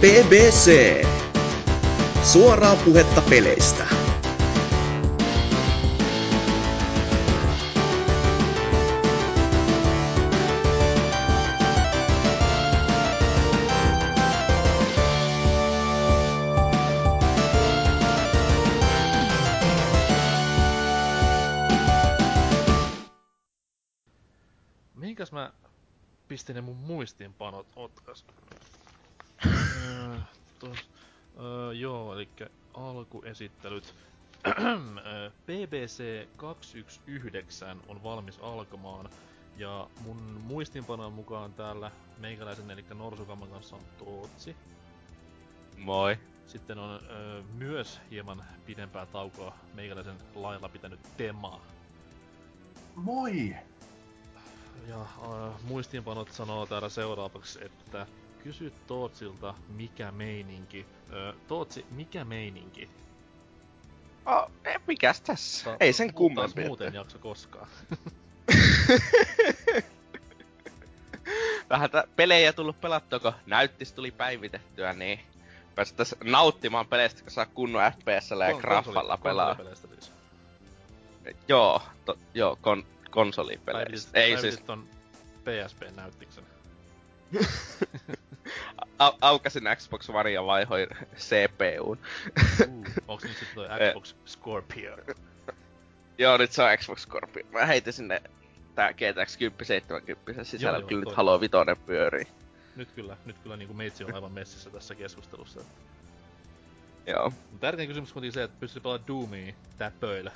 BBC. Suoraa puhetta peleistä. Mihinkäs mä pistin ne mun muistiinpanot? Otkas. Öö, tos, öö, joo, eli alkuesittelyt. Öö, BBC 219 on valmis alkamaan. Ja mun muistiinpanojen mukaan täällä meikäläisen eli Norsukamman kanssa on Tootsi. Moi. Sitten on öö, myös hieman pidempää taukoa meikäläisen lailla pitänyt Tema. Moi! Ja äh, muistiinpanot sanoo täällä seuraavaksi, että kysy Tootsilta, mikä meininki. Ö, Tootsi, mikä meininki? Oh, eh, mikäs tässä? Ta- Ei sen kummempi. muuten jakso koskaan. Vähän tä- pelejä tullut pelattua, kun näyttis tuli päivitettyä, niin päästäis nauttimaan peleistä, kun saa kunnon FPSllä ja graffalla pelaa. siis. Joo, to, joo, kon, konsolipeleistä. Päivitit- Ei päivitit siis, ton PSP-näyttiksen. au, aukasin Xbox One ja vaihoin CPUn. Uh, onks nyt sit toi Eh. Xbox Scorpio? joo, nyt se on Xbox Scorpio. Mä heitin sinne tää GTX 1070 sisällä, Joo, kyllä nyt Halo Vitoinen pyörii. Nyt kyllä, nyt kyllä niinku meitsi on aivan messissä tässä keskustelussa. Joo. Tärkein kysymys kuitenkin se, että pystyy pelaamaan Doomia täpöillä.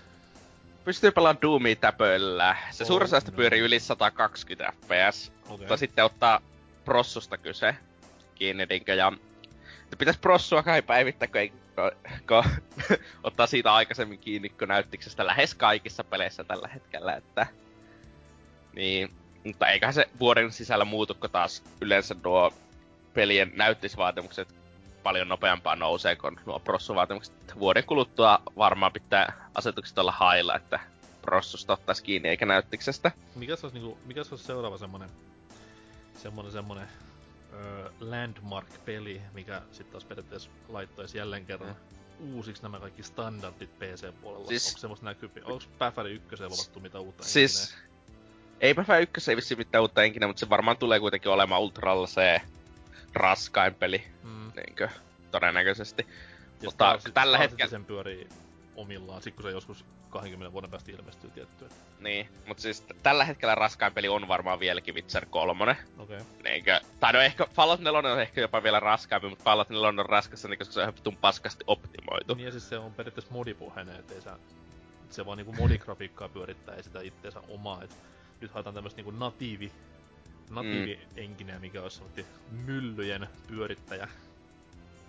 Pystyy pelaamaan Doomia täpöllä. Se Oh, suurin no. pyörii yli 120 fps. Okei. Mutta sitten ottaa prossusta kyse kiinni, niinkö, ja pitäis prossua kai päivittää, kun, ei, kun, kun ottaa siitä aikaisemmin kiinni, kun näyttiksestä lähes kaikissa peleissä tällä hetkellä, että... Niin, mutta eiköhän se vuoden sisällä muutu, kun taas yleensä nuo pelien näyttisvaatimukset paljon nopeampaa nousee kuin nuo prossuvaatimukset. Vuoden kuluttua varmaan pitää asetukset olla hailla, että prossusta ottaisi kiinni eikä näyttiksestä. Mikäs olisi, niinku, mikäs olisi seuraava semmonen, semmonen, semmonen öö, landmark-peli, mikä sitten taas periaatteessa laittaisi jälleen kerran uusiksi nämä kaikki standardit PC-puolella? Siis- Onko semmoista näkyviä? Onko Päfäri 1 luvattu mitä uutta Siis, ei Päfä 1 ei vissiin mitään uutta enkinä, mutta se varmaan tulee kuitenkin olemaan Ultralla se raskain peli, Mm. niinkö, todennäköisesti. Ja mutta tällä hetkellä- Citizen pyörii omillaan, sit kun se joskus 20 vuoden päästä ilmestyy tiettyä. Niin, mutta siis t- tällä hetkellä raskain peli on varmaan vieläkin Witcher 3. Okei. Okay. Niinkö, tai no ehkä Fallout 4 on ehkä jopa vielä raskaampi, mutta Fallout 4 on raskassa, niin koska se on ihan vitun paskasti optimoitu. Niin ja siis se on periaatteessa modipohjainen, ettei sä, se vaan niinku modigrafiikkaa pyörittää ja sitä itteensä omaa. Et nyt haetaan tämmöstä niinku natiivi, natiivi Mm. enkinä, mikä olisi myllyjen pyörittäjä.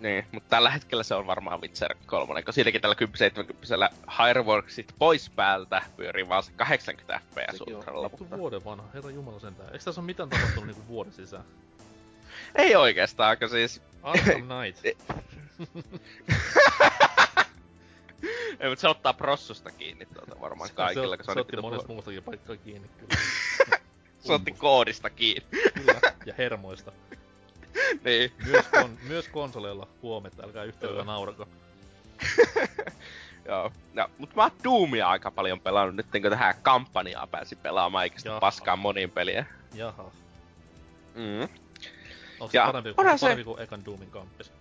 Niin, mutta tällä hetkellä se on varmaan Witcher 3, kun siitäkin tällä 1070 Hireworksit pois päältä pyörii vaan se 80 fps Ultralla, mutta... vuoden vanha, herra jumala sentään. Eiks tässä ole mitään tapahtunut niinku vuoden sisään? Ei oikeastaan, kun siis... Arkham Knight. Ei, mutta se ottaa prossusta kiinni tuota varmaan kaikilla, kun se on se otti monesta muustakin paikkaa kiinni kyllä. Se otti koodista kiinni. kyllä. Ja hermoista. niin. Myös, kon, myös konsoleilla huometta, älkää yhtään naurako. Joo. No, mut mä oon Doomia aika paljon pelannut nyt, kun tähän kampanjaa pääsi pelaamaan, eikä sitä Jaha. paskaan moniin peliä. Jaha. Mm. Onko se Ja parempi, onhan parempi se- kuin ekan Doomin kamppis?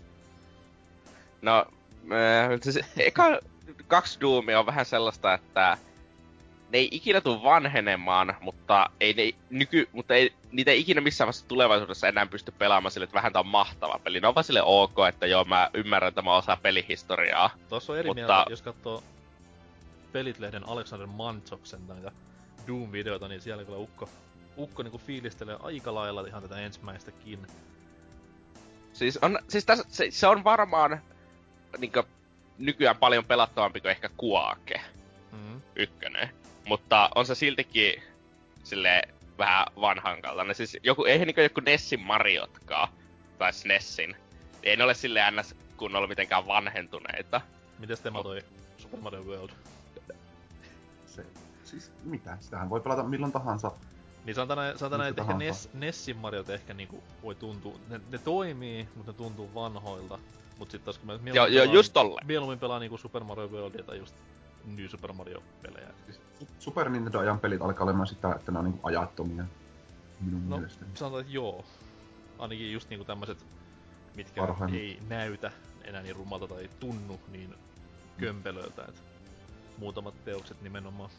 No, äh, siis eka kaksi Doomia on vähän sellaista, että ne ei ikinä tule vanhenemaan, mutta ei ne nyky, mutta ei, niitä ei ikinä missään vaiheessa tulevaisuudessa enää pysty pelaamaan sille, että vähän tää on mahtava peli. Ne on vaan sille ok, että joo, mä ymmärrän, että mä osaan pelihistoriaa. Tuossa on eri Mutta- mieltä, jos katsoo Pelit-lehden Alexander Mantsoksen näitä Doom-videoita, niin siellä kyllä Ukko, Ukko niinku fiilistelee aika lailla ihan tätä ensimmäistäkin. Siis, on, siis tässä, se, se, on varmaan niinkö, nykyään paljon pelattavampi kuin ehkä Kuake Mm. ykkönen. Mutta on se siltikin sille vähän vanhan kaltainen. Siis joku, eihän niinku joku Nessin Mariotkaan, tai SNESin. Ei ne ole silleen ns kunnolla mitenkään vanhentuneita. Mites tema toi Super Mario World? Se, siis mitä? Sitähän voi pelata milloin tahansa Niin sanotaan näin, sanotaan näin että ehkä. Ness, Nessin Mariot ehkä niinku voi tuntua, ne, ne toimii, mutta ne tuntuu vanhoilta. Mut sit taas kun mä Joo, mieluummin joo, pelaan- just tolle. Mieluummin pelaan niinku Super Mario Worldia tai just New Super Mario pelejä. Super Nintendo-ajan pelit alkaa olemaan sitä, että ne on niinku ajattomia. Minun No, mielestäni. sanotaan, että joo. Ainakin just niinku tämmöset, mitkä Parhaimmat. ei näytä enää niin rumalta tai tunnu niin kömpelöltä, et muutamat teokset nimenomaan.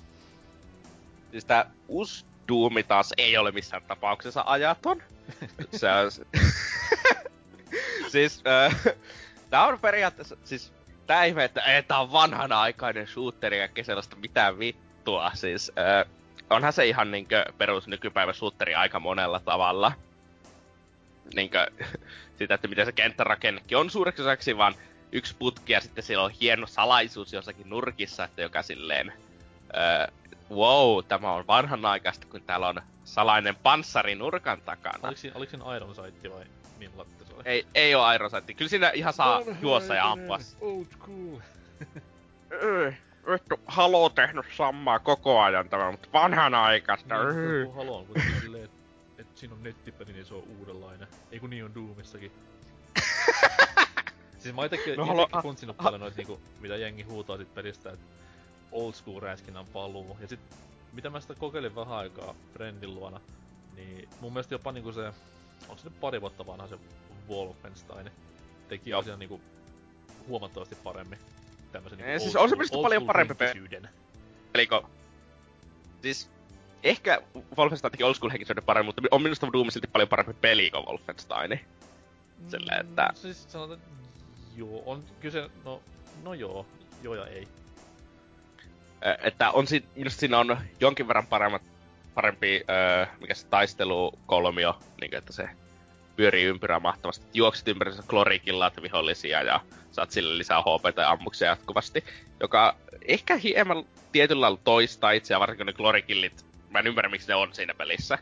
Siis tää uusi Doomi taas ei ole missään tapauksessa ajaton. Se on... siis, äh, tää on periaatteessa, siis tää ihme, että ei, tää on vanhanaikainen shooteri ja sellaista mitään vittua. Siis, äh, onhan se ihan niinkö perus nykypäivä shooteri aika monella tavalla. Niinkö, sitä, että miten se kenttärakennekin on suureksi osaksi vaan yksi putki ja sitten siellä on hieno salaisuus jossakin nurkissa, että joka silleen, öö, wow, tämä on vanhanaikaista, kun täällä on salainen panssari nurkan takana. Oliko siinä, oliko siinä Iron Sight vai millainen se oli? Ei, ei oo Iron Sight. Kyllä siinä ihan saa juossa ja ampua. Old school. Öö, Vittu, Halo tehnyt samaa koko ajan tämä, mutta vanhanaikaista. Niin, öö. kun Halo on kuitenkin silleen, että et siinä on nettipeli, niin se on uudenlainen. Ei kun niin on Doomissakin. siis mä oon itekin, No, itekin funtsinut paljon noita niinku, mitä jengi huutaa sit pelistä, että old school räiskinnän paluu. Ja sit, mitä mä sitä kokeilin vähän aikaa Friendin luona, niin mun mielestä jopa niinku se, onko se nyt pari vuotta vanha se Wolfenstein, teki Joo. asian niinku huomattavasti paremmin. Tämmösen niinku siis on se paljon parempi pe-. Elikö... Siis... Ehkä Wolfenstein teki old school henkisyyden paremmin, mutta on minusta Doom silti paljon parempi peli kuin Wolfenstein. Silleen, että- Mm, Siis sanotaan, että joo, on kyse, no, no joo, joo ja ei. Että on si- minusta siinä on jonkin verran paremmat, parempi, öö, mikä se taistelukolmio, niin että se pyörii ympyrää mahtavasti. Juokset ympärissä klorikillaat vihollisia ja saat sille lisää HP ja ammuksia jatkuvasti. Joka ehkä hieman tietyllä lailla toistaa itseään, varsinkin ne klorikillit. Mä en ymmärrä, miksi ne on siinä pelissä.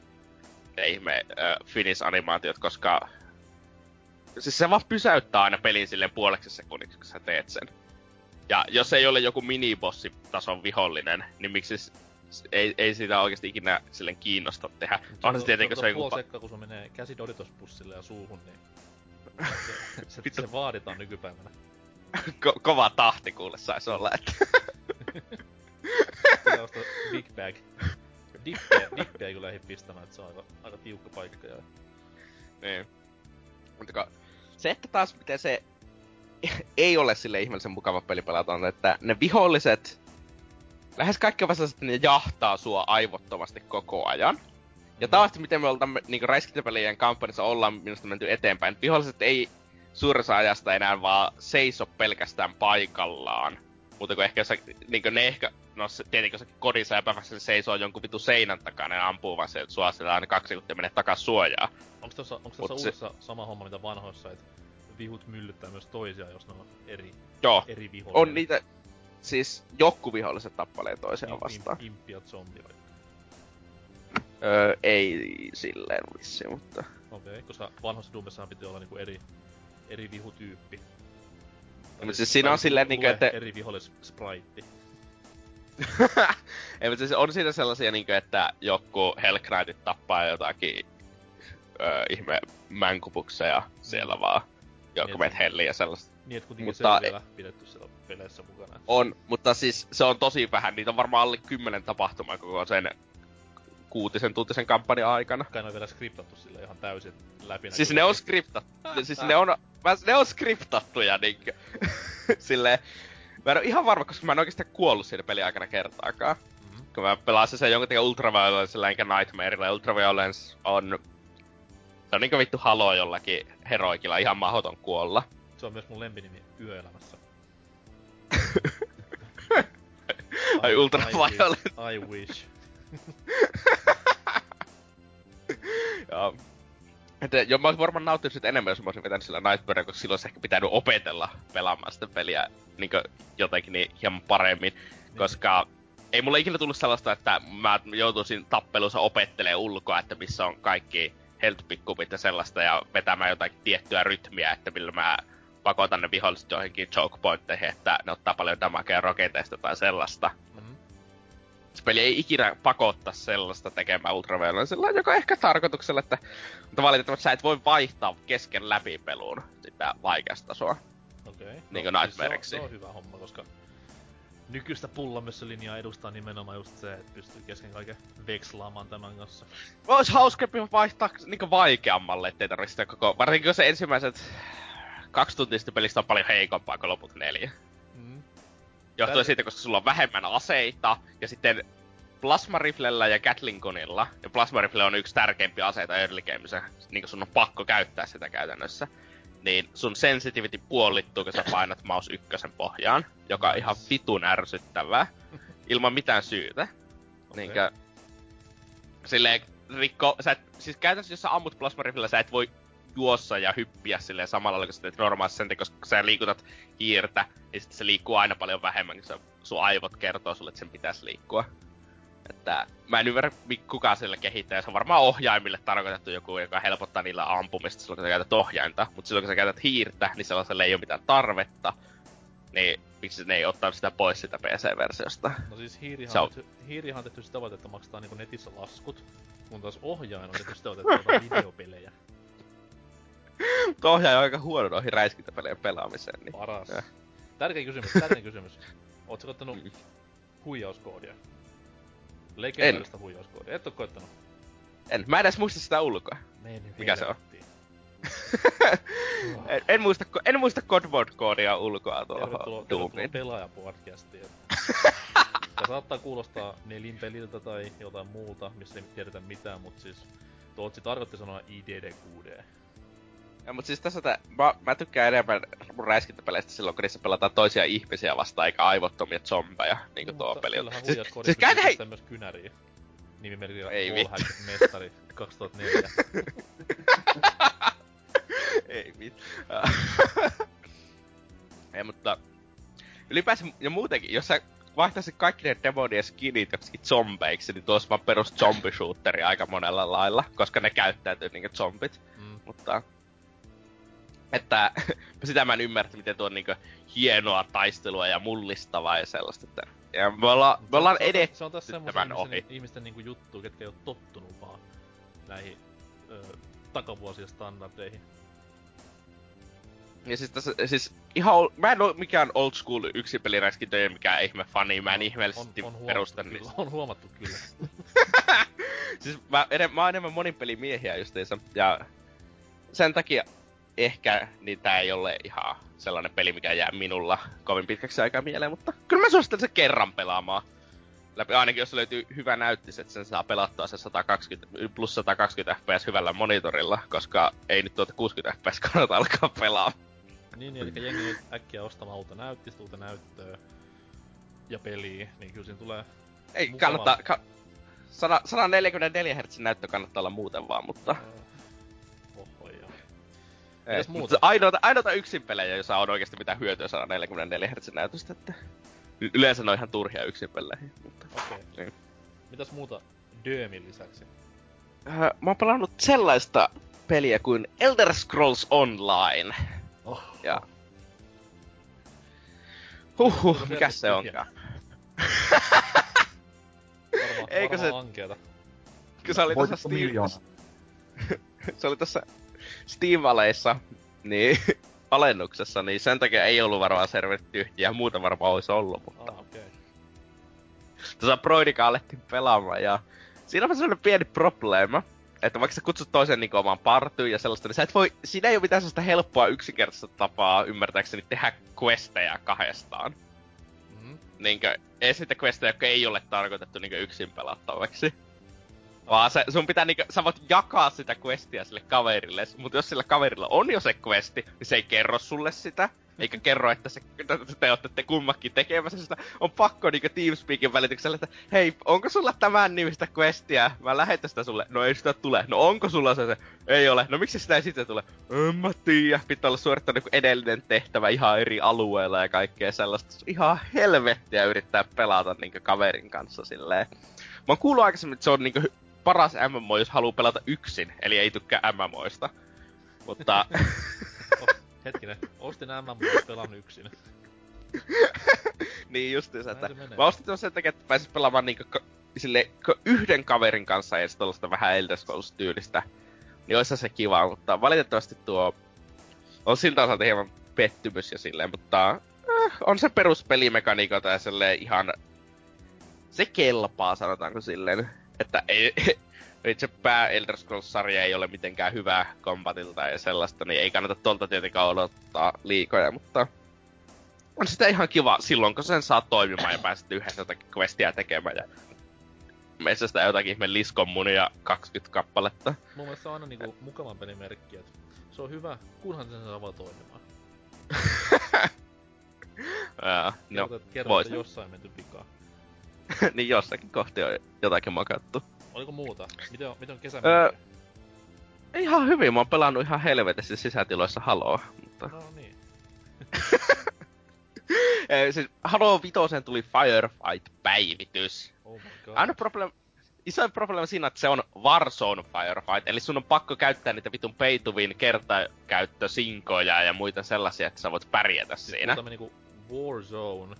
Ne ihme äh, finish-animaatiot, koska... Siis se vaan pysäyttää aina pelin silleen puoleksi sekunniksi, kun sä teet sen. Ja jos ei ole joku minibossitason vihollinen, niin miksi ei, ei sitä oikeasti ikinä silleen kiinnosta tehdä. On se tietenkin se, se puoli sekkaa, kun se menee käsi Doritos-pussille ja suuhun, niin se, se, Vittu. se vaaditaan nykypäivänä. ko- kova tahti kuule sais olla, että... Pitää ostaa Big Bag. Dippiä ei kyllä ehdi pistämään, että se on aika, aika tiukka paikka. Ja... niin. Mutta se, että taas miten se ei ole sille ihmeellisen mukava peli pelata, on, että ne viholliset, lähes kaikki että ne jahtaa sua aivottomasti koko ajan. Ja taas miten me oltaan niinku räiskintäpelien kampanjassa ollaan minusta menty eteenpäin. Viholliset ei suurissa ajasta enää vaan seiso pelkästään paikallaan. Mutta kun ehkä jossakin, niin ne ehkä, no se, tietenkin jossakin kodissa ja päivässä se seisoo jonkun vitu seinän takana ja ampuu vaan se, sua sitä aina kaksi sekuntia menee takas suojaa. Onko tässä, onko tässä Mut se- uudessa sama homma mitä vanhoissa, että vihut myllyttää myös toisiaan, jos ne on eri, Joo, eri vihollinen? on niitä, siis joku viholliset tappelee toisiaan vastaan. im- Impi ja zombi vaikka. Öö, ei silleen vissi, mutta... Okei, okay, koska vanhoissa Doomessahan piti olla niinku eri, eri vihutyyppi. Mut siis siinä on silleen niinku, että- Eri vihollis sprite. ei, mutta siis on siinä sellaisia niinkö, että joku Hellknightit tappaa jotakin öö, ihme mänkupukseja siellä vaan. Joku Niin, meet että- ja sellaista. Niin, et kuitenkin Mutta se on vielä pidetty siellä peleissä mukana. On, mutta siis se on tosi vähän. Niitä on varmaan alle kymmenen tapahtumaa koko sen kuutisen tuntisen kampanjan aikana. Kai ne on vielä skriptattu sille ihan täysin läpi. Siis ne on skriptattu. siis ne on, mä, ne on skriptattuja niinkö. Silleen, mä en oo ihan varma, koska mä en oikeastaan kuollut siinä pelin aikana kertaakaan. Mm-hmm. Kun mä pelasin sen jonkun takia Ultraviolencella enkä Nightmarella. Ultraviolence on... Se on niinkö vittu halo jollakin heroikilla ihan mahdoton kuolla. Se on myös mun lempinimi yöelämässä. Ai, Ultraviolet. I wish. I wish. Joo. Että jo mä olisin varmaan nauttinut sit enemmän, jos mä olisin vetänyt sillä Nightmarella, koska silloin olisi ehkä pitänyt opetella pelaamaan sitä peliä niinkö jotenkin niin hieman paremmin. Koska ei mulle ikinä tullut sellaista, että mä joutuisin tappelussa opettelee ulkoa, että missä on kaikki health pickupit ja sellaista, ja vetämään jotain tiettyä rytmiä, että millä mä pakotan ne viholliset johonkin choke pointteihin, että ne ottaa paljon damagea roketeista tai sellaista. Mm-hmm. se peli ei ikinä pakottaa sellaista tekemään ultraviolensilla, joka ehkä tarkoituksella, että mutta valitettavasti sä et voi vaihtaa kesken läpipeluun sitä vaikeasta tasoa. Okei. Okay. Niin kuin no, Nightmareksi. Siis se, on, se on hyvä homma, koska nykyistä pullamössölinjaa edustaa nimenomaan just se, että pystyy kesken kaiken vekslaamaan tämän kanssa. Ois hauskempi vaihtaa niinku vaikeammalle, ettei tarvitse sitä koko... Varsinkin kun se ensimmäiset kaksi tuntista pelistä on paljon heikompaa kuin loput neljä. Mm. Johtuen Tää- siitä, koska sulla on vähemmän aseita, ja sitten plasmariflellä ja Gatling gunilla, ja plasmarifle on yksi tärkeimpiä aseita early gameissa, niin sun on pakko käyttää sitä käytännössä. Niin sun sensitivity puolittuu, kun sä painat mouse ykkösen pohjaan, joka on ihan vitun ärsyttävää, ilman mitään syytä. Okei. Niinkö... Silleen rikko... Sä et, siis käytännössä jos sä ammut plasmariflellä, sä et voi juossa ja hyppiä silleen samalla lailla, kun sä teet normaalisti sen, koska sä liikutat hiirtä, niin sitten se liikkuu aina paljon vähemmän, kun se, sun aivot kertoo sulle, että sen pitäisi liikkua. Että mä en ymmärrä, kuka sillä kehittää. Se on varmaan ohjaimille tarkoitettu joku, joka helpottaa niillä ampumista silloin, kun sä käytät ohjainta. Mutta silloin, kun sä käytät hiirtä, niin sellaiselle ei ole mitään tarvetta. Niin miksi ne ei ottaa sitä pois sitä PC-versiosta? No siis hiirihan, on- tehty, hiirihan on tehty sitä varten, että maksetaan niinku netissä laskut. Kun taas ohjain on tehty sitä varten, että videopelejä. Tuo ohjaaja on aika huono noihin räiskintäpelien pelaamiseen. Niin. Paras. Joo. Tärkeä kysymys, tärkeä kysymys. Ootko koittanut Mm. huijauskoodia? Legendaarista huijauskoodia. Et oo koittanut? En. Mä en edes muista sitä ulkoa. Mene Mikä se on? en, en, muista, en muista Godmode-koodia ulkoa Tervetuloa, tuohon tervetuloa Doomiin. pelaajapodcastiin. Tämä saattaa kuulostaa nelinpeliltä tai jotain muuta, missä ei tiedetä mitään, mutta siis Tootsi tarkoitti sanoa IDD6D. Ja, mut siis tässä tää, mä, mä tykkään enemmän mun räiskintäpeleistä silloin, kun niissä pelataan toisia ihmisiä vastaan, eikä aivottomia zombeja, niin kuin tuo peli on. Siis, siis käydä hei! myös kynäriin. Nimimerkillä Ei Wallhack Mestari 2004. Ei mit. Ei, mutta ylipäänsä ja muutenkin, jos sä vaihtaisit kaikki ne demonien skinit joksikin zombeiksi, niin tuossa vaan perus zombie aika monella lailla, koska ne käyttäytyy niinku zombit. Mm. Mutta... Että sitä mä en ymmärrä, miten tuo on niinku hienoa taistelua ja mullistavaa ja sellaista. Että, ja me ollaan, me ollaan se, on- edet... Se on tässä tämän semmoisen ohi. ihmisten, niinku juttu, ketkä ei oo tottunut vaan näihin ö, takavuosien standardeihin. Ja siis tässä, siis ihan, ol- mä en oo mikään old school yksipeliräiskintöjen mikään ihme fani, mä en ihmeellisesti on, niistä. kyllä, on huomattu kyllä. siis mä, enem, mä oon enemmän monipelimiehia justiinsa, ja sen takia ehkä niin tää ei ole ihan sellainen peli, mikä jää minulla kovin pitkäksi aikaa mieleen, mutta kyllä mä suosittelen sen kerran pelaamaan. Läpi, ainakin jos löytyy hyvä näyttis, että sen saa pelattua se 120, plus 120 fps hyvällä monitorilla, koska ei nyt tuota 60 fps kannata alkaa pelaa. niin, niin, eli jengi nyt äkkiä ostamaan uutta näyttistä, uutta näyttöä ja peliä, niin kyllä siinä tulee Ei Mukavaa. kannattaa, ka, 100, 144 Hz näyttö kannattaa olla muuten vaan, mutta... joo. Ei, muuta? mutta ainoita, ainoita yksin pelejä, joissa on oikeasti mitään hyötyä 144 Hz näytöstä, että y- yleensä ne on ihan turhia yksin pelejä. Mutta... Okei. Niin. Mitäs muuta Dömin lisäksi? Äh, mä oon pelannut sellaista peliä kuin Elder Scrolls Online. Oh. Ja... Huhhuh, Onko se mikä se tyhjä? onkaan? Varmaan, Eikö varmaan se- ankeeta. Kun se oli tuossa Voititko Steam... miljoona? se oli tässä Steam-valeissa, niin alennuksessa, niin sen takia ei ollut varmaan serverit tyhjiä, ja muuta varmaan olisi ollut, mutta Ah, okei. Okay. tuossa alettiin pelaamaan, ja siinä on sellainen pieni probleema, että vaikka sä kutsut toisen niin omaan partyyn ja sellaista, niin sä et voi, siinä ei ole mitään sellaista helppoa yksinkertaista tapaa ymmärtääkseni tehdä questejä kahdestaan. Mm. Niinkö, edes niitä questejä, jotka ei ole tarkoitettu niinkö yksin pelattavaksi. Vaan se, sun pitää niinkö, sä voit jakaa sitä questia sille kaverille, mutta jos sillä kaverilla on jo se questi, niin se ei kerro sulle sitä. Eikä kerro, että se, te olette te kummakin tekemässä sitä. On pakko niinkö Teamspeakin välityksellä, että hei, onko sulla tämän nimistä questia? Mä lähetän sitä sulle. No ei sitä tule. No onko sulla se, se? Ei ole. No miksi sitä ei sitten tule? En mä tiedä. Pitää olla suorittanut edellinen tehtävä ihan eri alueella ja kaikkea sellaista. Ihan helvettiä yrittää pelata niinkö kaverin kanssa silleen. Mä oon kuullut aikaisemmin, että se on niinkö paras MMO, jos haluaa pelata yksin, eli ei tykkää MMOista. Mutta Oh, hetkinen, ostin MM, mutta pelan yksin. niin justiinsa, että mä ostin tuon sen takia, että pääsis pelaamaan niinku ka- sille ka- yhden kaverin kanssa edes tuollaista vähän Elder Scrolls-tyylistä. Niin olisi se kiva, mutta valitettavasti tuo on siltä osalta hieman pettymys ja silleen, mutta äh, on se peruspelimekaniikota ja silleen ihan... Se kelpaa, sanotaanko silleen. Että ei, itse pää Elder Scrolls-sarja ei ole mitenkään hyvää kombatilta ja sellaista, niin ei kannata tuolta tietenkään odottaa liikoja, mutta on sitä ihan kiva silloin, kun sen saa toimimaan ja pääset yhdessä jotakin questia tekemään ja metsästä jotakin ihme liskonmunia 20 kappaletta. Mun mielestä se on aina niinku mukavan pelimerkki, että se on hyvä, kunhan sen saa vaan toimimaan. Ää, no, että jossain menty vikaan. niin jossakin kohti on jotakin makattu. Oliko muuta? Miten on, miten on kesä Öö? Ihan hyvin, mä oon pelannut ihan helvetissä sisätiloissa Haloa, mutta... No niin. Siis Halo Vitosen tuli Firefight-päivitys. Oh my god. Aina problem... Isoin probleema siinä, että se on Warzone Firefight, eli sun on pakko käyttää niitä vitun pay to win kertakäyttösinkoja ja muita sellaisia, että sä voit pärjätä Siis siinä. me niinku Warzone,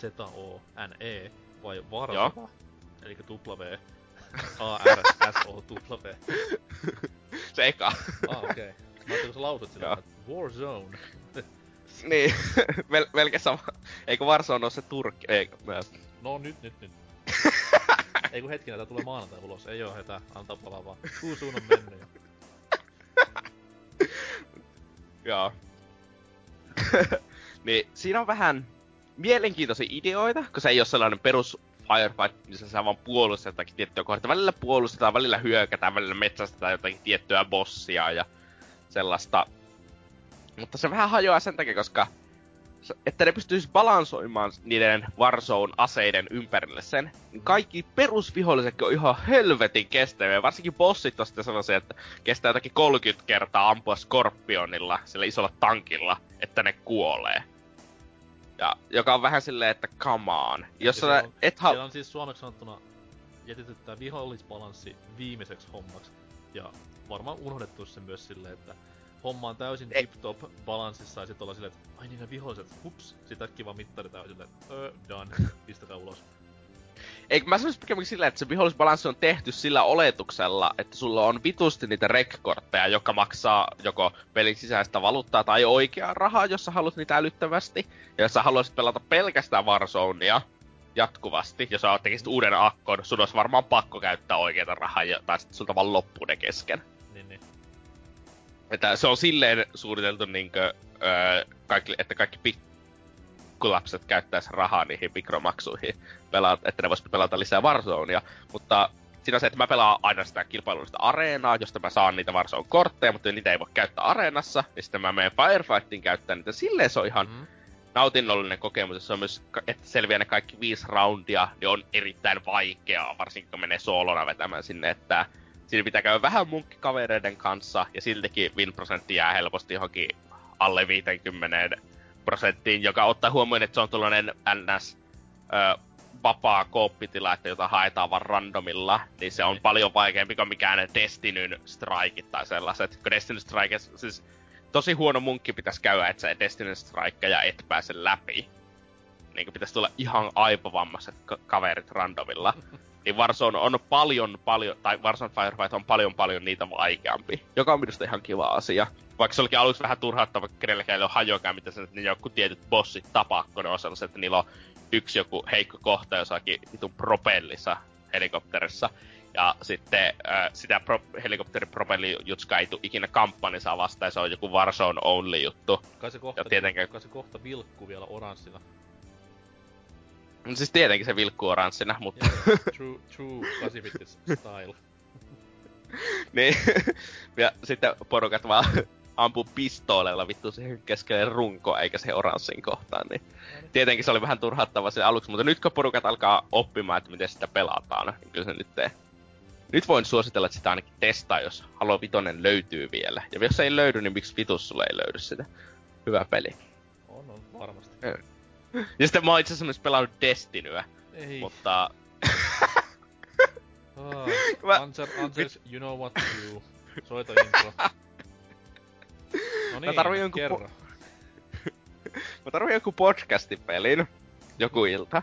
W-A-R-Z-O-N-E, E vai Warzone? Eli W, A-R-S-O-W. Se eka. Ah, okei. Okay. Mä ajattelin, kun sä lausut sillä että Warzone. niin, Mel- melkein sama. Eikö Warzone ole se Turkki? Ei, mä... No nyt, nyt, nyt. Ei kun hetkinen, tää tulee maanantai ulos. Ei oo hätää, antaa palaa vaan. Kuusuun on mennyt jo. Joo. niin siinä on vähän mielenkiintoisia ideoita, kun se ei ole sellainen perus firefight, missä sä vaan puolustat jotakin tiettyä kohdetta. Välillä puolustetaan, välillä hyökätään, välillä metsästetään jotakin tiettyä bossia ja sellaista. Mutta se vähän hajoaa sen takia, koska että ne pystyisi balansoimaan niiden Warzone-aseiden ympärille sen, niin kaikki perusvihollisetkin on ihan helvetin kestäviä. Varsinkin bossit on sitten sellaisia, että kestää jotakin 30 kertaa ampua Scorpionilla, sillä isolla tankilla, että ne kuolee. Ja joka on vähän silleen, että come on. Jos Ja sä on- et Siellä ha- on siis suomeksi sanottuna jätetty tää vihollisbalanssi viimeiseksi hommaksi. Ja varmaan unohdettu se myös silleen, että homma on täysin tip-top balanssissa ja sit ollaan silleen, että ai niin ne viholliset, hups, sit äkkiä vaan mittari täysin että öö, done, pistäkää ulos. Eikö mä sanoisin pikemminkin sillä, että se vihollisbalanssi on tehty sillä oletuksella, että sulla on vitusti niitä rek-kortteja, joka maksaa joko pelin sisäistä valuuttaa tai oikeaa rahaa, jos sä haluat niitä älyttävästi. Ja jos sä haluaisit pelata pelkästään Warzonea jatkuvasti, jos sä tekisit uuden akkon, sun olisi varmaan pakko käyttää oikeita rahaa, tai sitten sulta vaan loppuu ne kesken. Niin, niin. Että se on silleen suunniteltu niinkö, öö, kaikki, että kaikki pikkulapset käyttäis rahaa niihin mikromaksuihin, pelaat, että ne vois pelata lisää Warzonea. Mutta siinä on se, että mä pelaan aina sitä kilpailullista areenaa, josta mä saan niitä Warzone-kortteja, mutta niitä ei voi käyttää areenassa. Ja sitten mä menen Firefightin käyttää niitä. Silleen se on ihan Mm. nautinnollinen kokemus. ja Se on myös, että selviää ne kaikki viisi roundia, niin on erittäin vaikeaa, varsinkin kun menee soolona vetämään sinne, että siinä pitää käydä vähän munkkikavereiden kanssa, ja siltikin win prosentti jää helposti johonkin alle 50 prosenttiin, joka ottaa huomioon, että se on tuollainen ns. Ö, vapaa kooppitila, että jota haetaan vaan randomilla, niin se on Niin. paljon vaikeampi kuin mikään Destinyn strikeit tai sellaiset. Kun Destiny Strike, siis tosi huono munkki pitäisi käydä, että sä Destiny Strikeja et pääse läpi. Niin kuin pitäisi tulla ihan aipovammaiset ka- kaverit randomilla. niin Warzone on paljon, paljon, tai Warzone Firefight on paljon, paljon niitä vaikeampi. Joka on minusta ihan kiva asia. Vaikka se olikin aluksi vähän turhauttava, kenellekään ei ole hajoakaan, mitä se, että ne joku tietyt bossit tapaa, kun ne on sellaiset, että niillä on yksi joku heikko kohta jossakin vitun propellissa helikopterissa. Ja sitten äh, sitä pro- helikopteripropellijutskaa ei tule ikinä kampanjassa vastaan, ja se on joku Warzone only juttu. Kai se kohta, Ja tietenkään- kai se kohta vilkkuu vielä oranssina. No siis tietenkin se vilkkuu oranssina, mutta Joo, true, true 8 style. niin. ja sitten porukat vaan ampuu pistooleilla vittu siihen keskelle runkoa, eikä se oranssin kohtaan, niin tietenkin se oli vähän turhauttava se aluksi, mutta nyt kun porukat alkaa oppimaan, että miten sitä pelataan, niin kyllä se nyt tee. Nyt voin suositella, että sitä ainakin testaa, jos Halo Vitonen löytyy vielä. Ja jos ei löydy, niin miksi vitus sulle ei löydy sitä? Hyvä peli. On, on, varmasti. Ja sitten mä oon itse asiassa myös pelannut Destinyä, Ei. mutta Ah, Mä- answer, answers, you know what to do. Soita intro. No niin, tarvii jonkun kerro. mä tarvitsen joku podcastipelin. Joku ilta.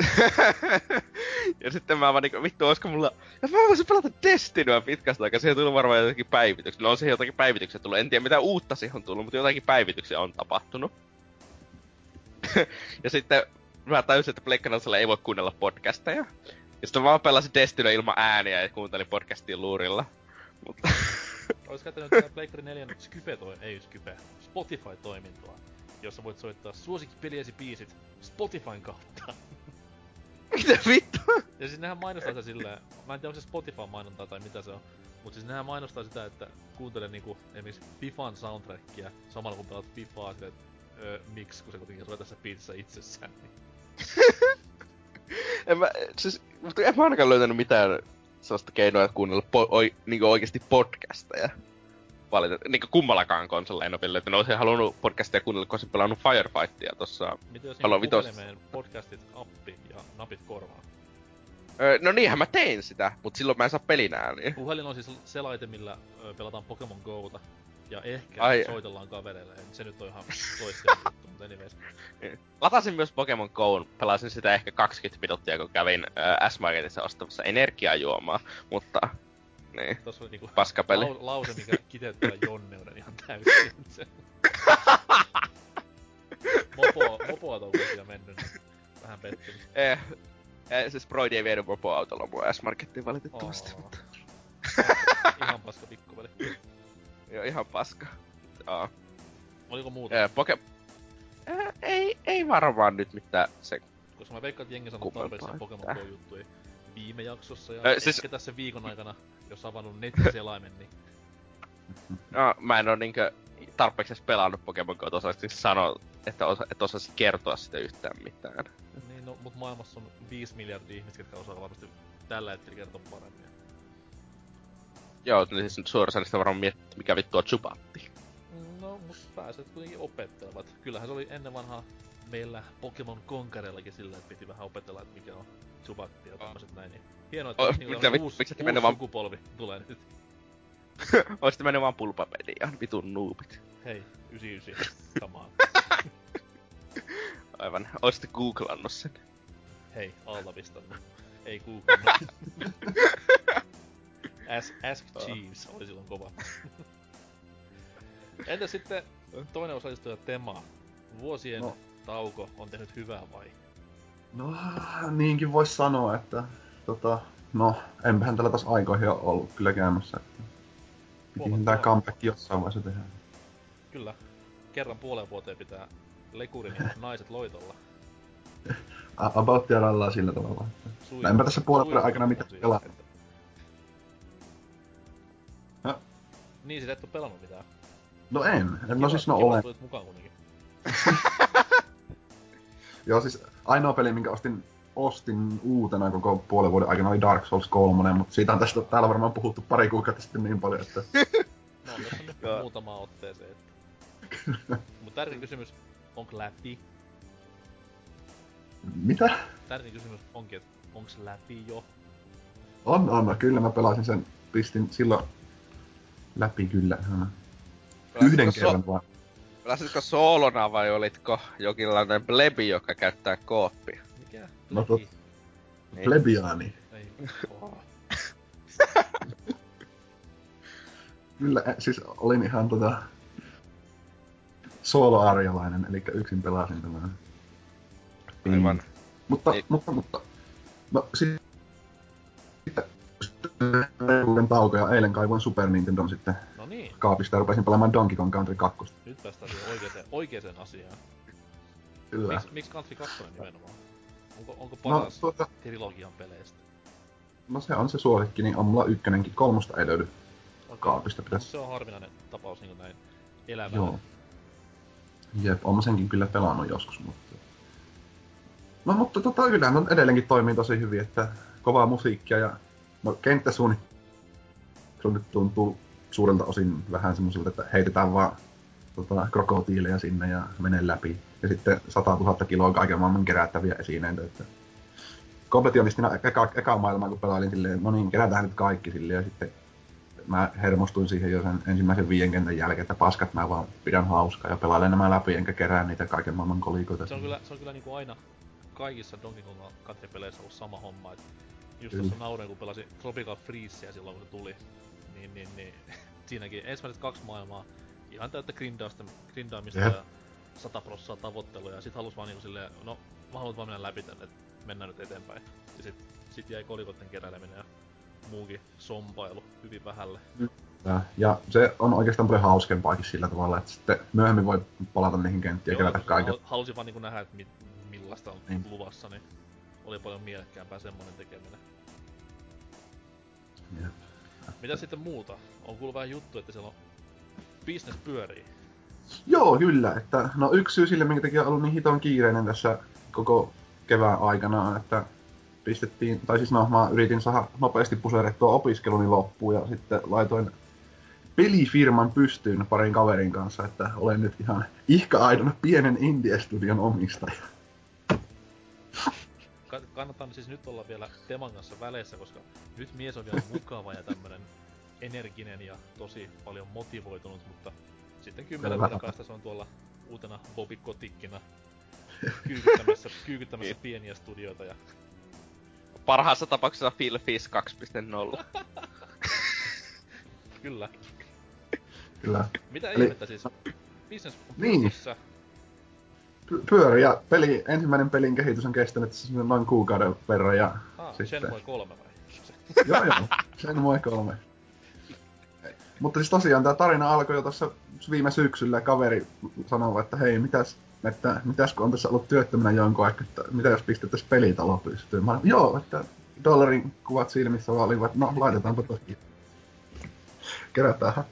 ja sitten mä vaan niinku, vittu, olisiko mulla... Ja mä voisin pelata Destinyä pitkästä aikaa, siihen tuli varmaan jotakin päivityksiä. No on siihen jotakin päivityksiä tullut, en tiedä mitä uutta siihen on tullut, mutta jotakin päivityksiä on tapahtunut. Ja sitten mä täysin, että Pleikkanallisella ei voi kuunnella podcasteja. Ja sitten mä vaan pelasin Destiny ilman ääniä ja kuuntelin podcastia luurilla. Mutta... Olis käyttänyt tää Pleikkari 4 Skype toi, ei Skype, Spotify-toimintoa, jossa voit soittaa suosikkipeliesi biisit Spotifyn kautta. Mitä vittu? Ja siis nehän mainostaa sitä silleen, mä en tiedä onko se Spotify mainontaa tai mitä se on, mut siis nehän mainostaa sitä, että kuuntele niinku esimerkiksi Fifan soundtrackia samalla kun pelaat Fifaa silleen, että öö, miksi, kun se kuitenkin soi tässä biisissä itsessään. Niin. en mä, siis, mutta en mä ainakaan löytänyt mitään sellaista keinoa kuunnella po, oi, niinku oikeesti podcasteja. Valitettavasti. Niinku kummallakaan konsolilla en oo vielä löytänyt. Olisin halunnut podcastia kuunnella, kun olisin pelannut Firefightia tossa. Mitä jos Halo vitos- puhelimeen podcastit, appi ja napit korvaan? Öö, no niinhän mä tein sitä, mut silloin mä en saa pelin ääniä. Puhelin on siis se laite, millä pelataan Pokemon Go'ta. Ja ehkä Ai. soitellaan kavereille. Se nyt on ihan toista juttu, mutta anyways. Latasin myös Pokemon Go'n, pelasin sitä ehkä 20 minuuttia, kun kävin äh, S-Marketissa ostamassa energiajuomaa, mutta niin, Tossa oli niinku paskapeli. lau- lause, mikä kiteyttää jonneuden ihan täysin. Mopo, mopoa on vuosia mennyt, niin vähän pettynyt. Eh, eh, siis Broidi ei vienyt mopoautolla mua S-Markettiin valitettavasti, Oo. mutta Ihan paska pikkuveli. joo, ihan paska. Joo. Oliko muuta? Eh, poke... Eh, ei, ei varmaan nyt mitään se... Koska mä veikkaan, että jengi sanoo tarpeeksi Pokemon että- Go-juttuja viime jaksossa ja ehkä siis- tässä viikon aikana, jos avannut nettiselaimen, niin No, mä en oo niinkö tarpeeksi edes pelannut Pokemon Go, osaisin sanoa, että osa, et osaisin kertoa sitä yhtään mitään. Niin, no, mut maailmassa on 5 miljardia ihmistä, jotka osaa varmasti tällä hetkellä kertoa paremmin. Joo, niin siis suoraan sitä varmaan miettii, mikä vittu on Chupatti. No, mut pääset kuitenkin opettelevat. Kyllähän se oli ennen vanhaa meillä Pokemon Konkarellakin sillä, että piti vähän opetella, että mikä on Chubatti ja tämmöset näin. Niin hienoa, että Oh, mitä tämmönen vit- uusi, miksi et uusi vaan- sukupolvi tulee nyt. Oisitte mennyt vaan pulpapeliaan, vitun noobit. Hei, 99, come on. Aivan, oisitte googlannut sen. Hei, alta pistannut. Ei googlannut. Ask, ask Jeeves oli silloin kova. Entä sitten toinen osallistuja Tema? Vuosien No. tauko on tehnyt hyvää vai? No, niinkin voisi sanoa, että tota, no, enpähän tällä taas aikoihin ole ollut kyllä käymässä. Että pitihän tää comeback jossain vaiheessa tehdä. Kyllä. Kerran puoleen vuoteen pitää lekurin naiset loitolla. About sillä tavalla. Että... Sui- No enpä tässä puolen vuoden aikana mitään että- Häh? Niin, siis et oo pelannut mitään. No en. No Kiva- siis no kiva, olen. että tulit mukaan kuitenkin. Joo siis ainoa peli, minkä ostin, ostin uutena koko puolen vuoden aikana oli Dark Souls 3, mutta siitä on tästä täällä varmaan puhuttu pari kuukautta sitten niin paljon, että No on nyt muutama otteeseen. Että... Mut tärkein kysymys, onko läpi? mitä? Tärkein kysymys onkin, että onks läpi jo? On, on, no, kyllä mä pelasin sen, pistin silloin läpi kyllä. Hmm. Yhden kerran vaan. So- pelasitko soolona vai olitko jokinlainen blebi, joka käyttää kooppia? Mikä? No Läpi? Niin. Plebiaani. Ei. Kyllä, eh, siis olin ihan tota... Solo-arjalainen, eli yksin pelasin tämän. Aivan. Mutta, Ei. mutta, mutta... No siis... Sitten tauko ja eilen kaivoin Super Nintendon sitten No niin, kaapista ja rupesin pelaamaan Donkey Kong Country 2. nyt päästään oikeeseen, oikeeseen asiaan. Kyllä. Miks, miksi Country 2 nimenomaan? Onko, onko No, paras tuota, trilogian peleistä? no se on se suosikki, niin on mulla ykkönenkin. Kolmosta ei löydy Okay. kaapista. Pitäis... Se on harvinainen tapaus niin näin elävänä. Joo. Jep, on mä senkin kyllä pelannut joskus, mutta... No mutta tota, kyllähän on edelleenkin toimii tosi hyvin, että kovaa musiikkia ja... Kenttäsuunnittelu nyt tuntuu suurelta osin vähän semmoiselta, että heitetään vaan tota, krokotiileja sinne ja menee läpi. Ja sitten 100 000 kiloa kaiken maailman kerättäviä esineitä, että... Kompletionistina eka, eka maailmaa kun pelailin silleen, no niin, kerätään nyt kaikki silleen ja sitten mä hermostuin siihen jo sen ensimmäisen viien kentän jälkeen, että paskat mä vaan pidän hauskaa ja pelailen nämä läpi enkä kerää niitä kaiken maailman kolikoita. Se on kyllä, se on kyllä niinku aina kaikissa Donkey Kong Country-peleissä ollut sama homma, et just tuossa naurin, kun pelasin Tropical Freezea silloin, kun se tuli, niin, niin, niin siinäkin ensimmäiset kaksi maailmaa ihan täyttä grindausta, grindaamista Jep. ja 100 prossaa tavoittelua, ja sit halus vaan niinku silleen, no mä haluan vaan mennä läpi tänne, että mennään nyt eteenpäin. Ja sit, sit jäi kolikotten keräileminen ja muukin sompailu hyvin vähälle. Ja, ja se on oikeastaan paljon hauskempaakin sillä tavalla, että sitten myöhemmin voi palata niihin kenttiin ja kerätä kaiken. hal- Halusin vaan niinku nähdä, että mi- millaista on Niin. luvassa, niin oli paljon mielekkäämpää semmonen tekeminen. Jep. Mitä sitten muuta? On kuullut vähän juttu, että siellä on business pyörii. Joo, kyllä. Että, no yksi syy sille, minkä takia on ollut niin hiton kiireinen tässä koko kevään aikana, että pistettiin, tai siis no, mä yritin saada nopeasti puserettua opiskeluni loppuun ja sitten laitoin pelifirman pystyyn parin kaverin kanssa, että olen nyt ihan ihka-aidon pienen indie-studion omistaja. Ka- kannattaa siis nyt olla vielä Teman kanssa väleissä, koska nyt mies on vielä mukava ja tämmönen energinen ja tosi paljon motivoitunut, mutta sitten kymmenen vuoden päästä se on tuolla uutena Bobby Kotikkina kyykyttämässä, kyykyttämässä pieniä studioita ja Parhaassa tapauksessa Phil Fish 2.0. kyllä. Kyllä. Mitä Eli- ihmettä siis? Business Niin. Pyöri ja peli, ensimmäinen pelin kehitys on kestänyt tässä noin kuukauden verran ja Ah, sitten... Shenmue 3 vai? joo joo, sen moi kolme. Mutta siis tosiaan tämä tarina alkoi jo tuossa viime syksyllä. Kaveri sanoi, että hei, mitäs, että, mitäs kun on tässä ollut työttömänä jonkun aikaa, että mitä jos pistettäisiin pelitalo pystyyn. Mä, joo, että dollarin kuvat silmissä vaan olivat, no laitetaanpa toki. Kerätään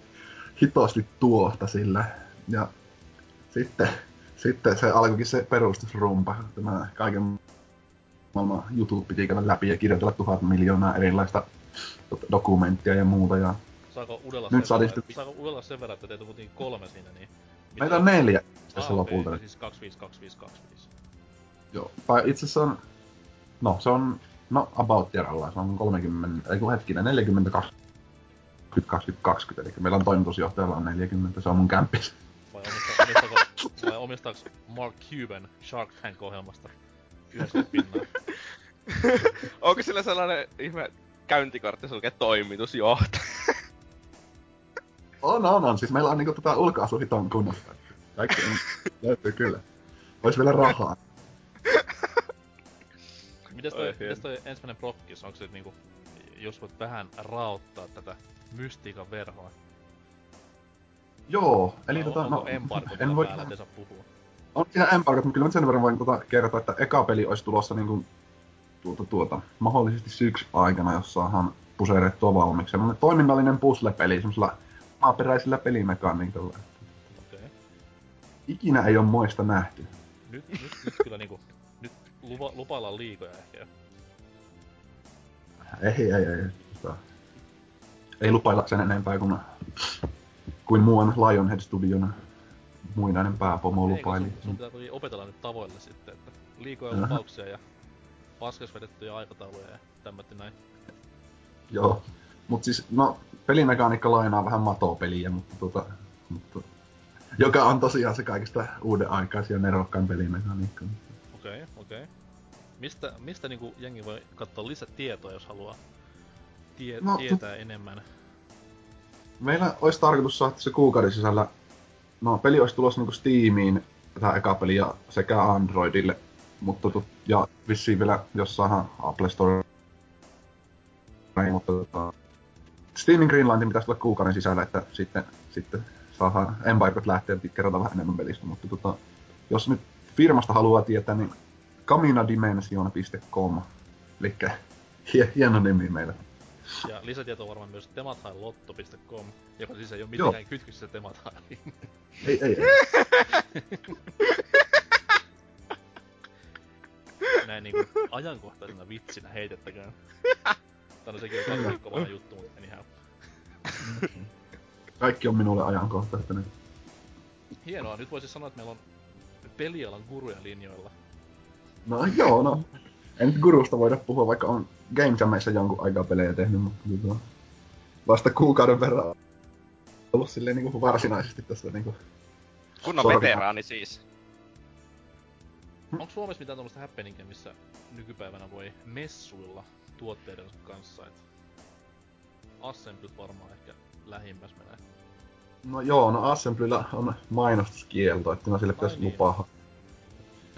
hitosti tuosta sillä. Ja sitten, sitten se alkoikin se perustusrumpa. Tämä kaiken maailman jutut piti käydä läpi ja kirjoitella tuhat miljoonaa erilaista do- dokumenttia ja muuta. Ja Saako udella Nyt sen verran, sitten- saako udella sen verran, että teitä on kuitenkin kolme siinä, niin... meitä on neljä tässä ah, lopulta. Okay, siis 25, 25, 25. Joo. Tai itse asiassa on, no se on, no about tiedalla, se on 30, ei kun hetkinen, 42, 20, 20, eli meillä on toimitusjohtajalla on 40, se on mun kämppis. Vai, omista, omistako, vai omistaako Mark Cuban Shark Tank-ohjelmasta 90 pinnaa? Onko sillä sellainen ihme käyntikortti sulkee toimitusjohtaja? On, on, on. Siis meillä on niinku tota ulkoasuhiton kunnossa. Kaikki on, löytyy kyllä. Ois vielä rahaa. Mites Oi, toi, mites toi ensimmäinen prokkis? Onko se niinku, jos voit vähän raottaa tätä mystiikan verhoa? Joo, eli tota, no, embargo en voi, päällä, saa puhua? on siinä embargot, mutta kyllä mä sen verran voin tota kertoa, että eka peli olisi tulossa niinku tuota, tuota, mahdollisesti syksy aikana, jos saadaan puserettua valmiiksi. Semmoinen toiminnallinen puzzle-peli, semmoisella maaperäisellä pelimekaniikalla. Okei. Okay. Ikinä ei ole moista nähty. Nyt, nyt, nyt kyllä niinku, nyt lupa, lupaillaan liikoja ehkä. Ei, ei, ei. Tota, ei lupailla sen enempää kuin, kuin muun Lionhead Studion muinainen pääpomo lupaili. sun, sun pitää toki opetella nyt tavoille sitten, että liikoja Aha. lupauksia ja paskas vedettyjä aikatauluja ja tämmötti näin. Joo. Mut siis, no, pelimekaniikka lainaa vähän matopeliä, mutta tota, mutta, joka on tosiaan se kaikista uuden aikaisin ja nerokkain pelimekaniikka. Okei, okay, okei. Okay. Mistä, mistä niinku jengi voi katsoa lisätietoa, jos haluaa tie, No, tietää enemmän? Meillä olisi tarkoitus saada se kuukauden sisällä, no peli olisi tulossa niinku Steamiin, tämä eka peli ja sekä Androidille, mutta ja vissiin vielä jossain Apple Store, mutta tota, Steamin Greenlandin pitäisi tulla kuukauden sisällä, että sitten, sitten saadaan embargot lähteä ja kerrotaan vähän enemmän pelistä, mutta tota, jos nyt firmasta haluaa tietää, niin kaminadimension.com, eli hie, hieno nimi meillä. Ja lisätietoa varmaan myös temathailotto.com, joka siis ei ole Joo. mitenkään kytkyssä Temathailiin. Ei, ei, ei. Näin niinku ajankohtaisena vitsinä heitettäkään. Tai no sekin on kaksi viikkoa vanha juttu, mutta anyhow. Kaikki on minulle ajankohtaista nyt. Hienoa, nyt voisi sanoa, että meillä on pelialan guruja linjoilla. No joo, no. En nyt gurusta voida puhua, vaikka on Game Jamissa jonkun aikaa pelejä tehnyt, mutta tota, vasta kuukauden verran ollut silleen niinku varsinaisesti tässä niinku... Kunnon Sorry. veteraani siis. Onko Suomessa mitään tuommoista happeningia, missä nykypäivänä voi messuilla tuotteidensa kanssa? Et Assemblyt varmaan ehkä lähimmäs menee. No joo, no Assemblyllä on mainostuskielto, että no sille pitäisi niin. lupaa.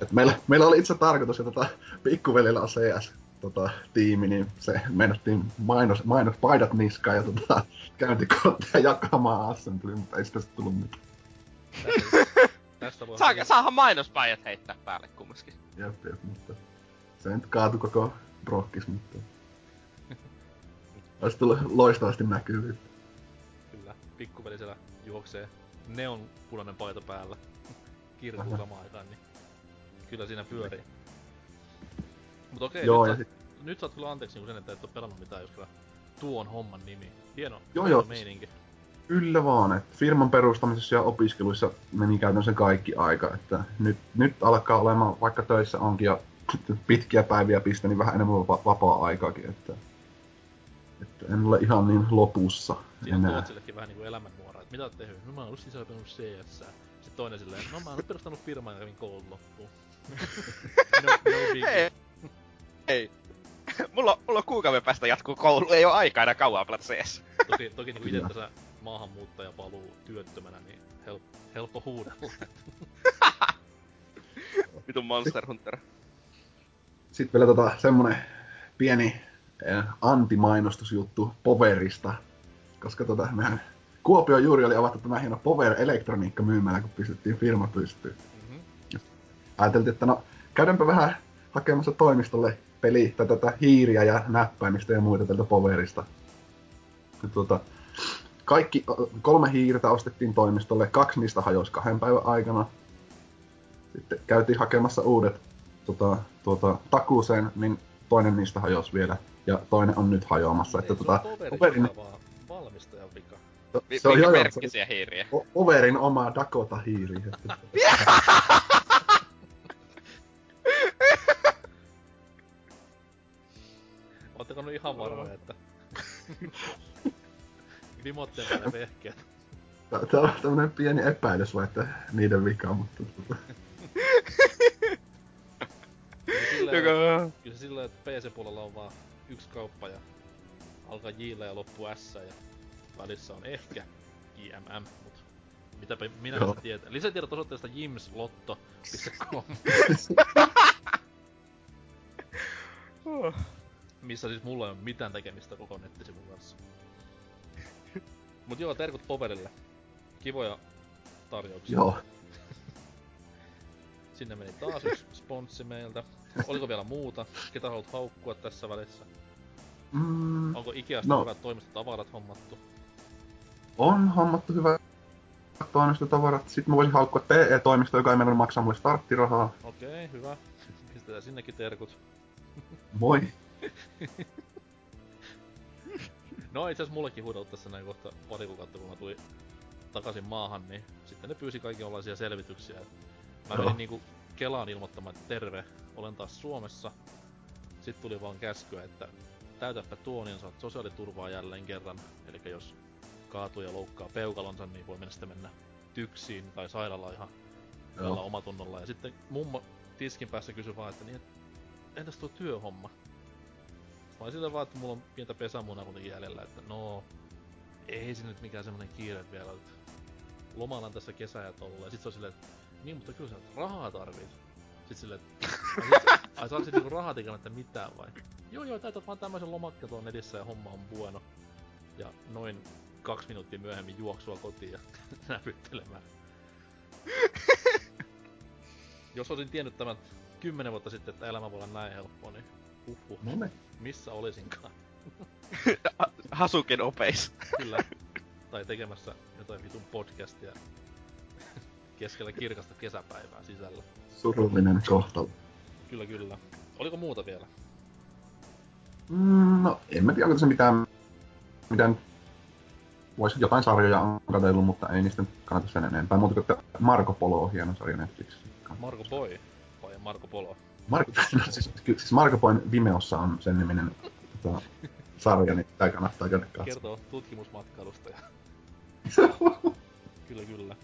Et meillä, meillä oli itse tarkoitus, että tota, pikkuvelillä on CS tota, tiimi, niin se meinattiin mainos, mainospaidat niskaan ja tota, käyntikortteja jakamaan Assembly, mutta ei sitä sit tullut mitään. Tästä, voi Saa, saahan mainospäijät heittää päälle kumminkin. Jep, jep, mutta se nyt kaatu koko brokkis, mutta... Olisi tullut loistavasti näkyviin. Kyllä, pikkuveli siellä juoksee neon punainen paita päällä. Kirkuu samaan aikaan, niin kyllä siinä pyörii. Mut okei, Joo, nyt, ja saat, sit, nyt saat kyllä anteeksi niin sen, että et oo pelannut mitään, jos kyllä tuo on homman nimi. Hieno, Joo, hieno joo. meininki. kyllä vaan, että firman perustamisessa ja opiskeluissa meni käytännössä kaikki aika, että nyt, nyt alkaa olemaan, vaikka töissä onkin ja pitkiä päiviä pistä, niin vähän enemmän vapa- vapaa-aikaakin, että, että en ole ihan niin lopussa Siinä enää. Tootsillekin vähän niinku elämännuora, että mitä oot tehnyt? No mä oon ollut sisäopenut CS. Sitten toinen silleen, no mä oon perustanut firman ja kävin koulut loppuun. No, no big. Ei. Ei. mulla, mulla on kuukauden päästä jatkuu koulu, ei oo aikaa enää kauan pelata CS. Toki, toki niinku ite tässä maahanmuuttaja paluu työttömänä, niin help, helppo huudella. Vitun Monster Hunter. Sitten vielä tota, semmonen pieni eh, antimainostusjuttu Poverista, koska tota, mehän Kuopio juuri oli avattu tämä hieno Power Elektroniikka myymällä, kun pistettiin firma pystyyn. Ajateltiin, että no käydäänpä vähän hakemassa toimistolle peli tai tätä hiiriä ja näppäimistä ja muita tältä Powerista. Ja tuota, kaikki kolme hiirtä ostettiin toimistolle, kaksi niistä hajosi kahden päivän aikana. Sitten käytiin hakemassa uudet tota, tuota, takuuseen, niin toinen niistä hajosi vielä. Ja toinen on nyt hajoamassa. Että, tota, Poverin valmistajan vika. Vi- se on se merkkisiä hiiriä? on Poverin oma Dakota-hiiri. Ootteko nyt ihan varmoja, että... Vimotteen päälle vehkeet. Tämä on tämmönen pieni epäilys vai, että niiden vika, mutta silleen, Joka... kyllä se silleen, että PC-puolella on vaan yksi kauppa ja alkaa Jillä ja loppu S ja välissä on ehkä JMM, mut mitäpä minä Joo. tietää. Lisätiedot osoitteesta jimslotto.com, missä siis mulla ei ole mitään tekemistä koko nettisivun kanssa. Mut joo, terkut Poverille. Kivoja tarjouksia. joo. Sinne meni taas yksi sponssi meiltä. Oliko vielä muuta? Ketä haluat haukkua tässä välissä? Mm, Onko Ikeasta No. hyvät toimistotavarat hommattu? on hommattu hyvä toimistotavarat. Sitten mä voisin haukkua TE-toimisto, joka ei mennä maksaa mulle starttirahaa. Okei, hyvä. Pistetään sinnekin terkut. Voi. No itse asiassa mullekin huudeltu tässä näin kohta pari kuukautta, kun mä tulin takaisin maahan, niin sitten ne pyysi kaikenlaisia selvityksiä. Mä menin niinku Kelaan ilmoittamaan, että terve, olen taas Suomessa. Sitten tuli vaan käskyä, että täytäpä tuo, niin saat sosiaaliturvaa jälleen kerran. Eli jos kaatuu ja loukkaa peukalonsa, niin voi mennä sitten mennä tyksiin tai sairaalaan ihan Joo. omatunnolla. Ja sitten mummo tiskin päässä kysyi vaan, että niin, entäs tuo työhomma? Mä olin sillä vaan, että mulla on pientä pesämunaa kuitenkin jäljellä, että no, ei se nyt mikään semmonen kiire vielä, että lomalla on tässä kesä ja tolla. Ja sit se on silleen, että niin, mutta kyllä sä rahaa tarvit. Sit silleen, että ai, ai saako se niinku rahaa tekemättä mitään vai? Joo joo, täytät vaan tämmöisen lomakkeen tuon netissä ja homma on bueno. Ja noin kaksi minuuttia myöhemmin juoksua kotiin ja näpyttelemään. Jos olisin tiennyt tämän kymmenen vuotta sitten, että elämä voi olla näin helppoa, niin huhhuh, No niin. missä olisinkaan? Hasuken opeis. Kyllä. tai tekemässä jotain vitun podcastia keskellä kirkasta kesäpäivää sisällä. Surullinen kohtalo. Kyllä, kyllä. Oliko muuta vielä? Mm, no, en mä tiedä, onko tässä mitään, mitään voisi jotain sarjoja on katsellut, mutta ei niistä nyt kannata sen enempää. Muuta kuin että Marko Polo on hieno sarja Netflixissä. Marko Boy vai Marko Polo? Marko, no, siis, siis Marko Poin Vimeossa on sen niminen tota, sarja, niin tämä kannattaa käydä katsomaan. Kertoo tutkimusmatkailusta ja... kyllä, kyllä.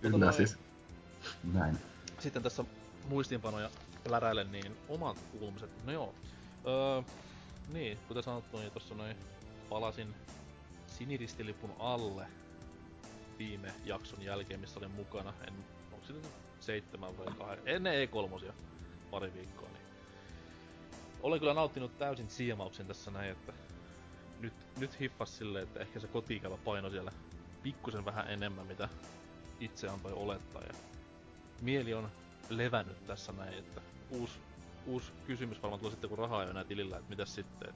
Kyllä noin. siis. Näin. Sitten tässä muistiinpanoja läräilen, niin omat kuulumiset. No joo. Öö, niin, kuten sanottu, niin tossa noin palasin siniristilipun alle viime jakson jälkeen, missä olin mukana. En, onko se seitsemän vai kahdeksan? Ennen E3 pari viikkoa, niin olen kyllä nauttinut täysin siemauksen tässä näin, että nyt, nyt hiffas silleen, että ehkä se kotiikävä paino siellä pikkusen vähän enemmän, mitä itse antoi olettaa. Ja mieli on levännyt tässä näin, että uusi, uusi kysymys varmaan tulee sitten, kun rahaa ei enää tilillä, että mitäs sitten.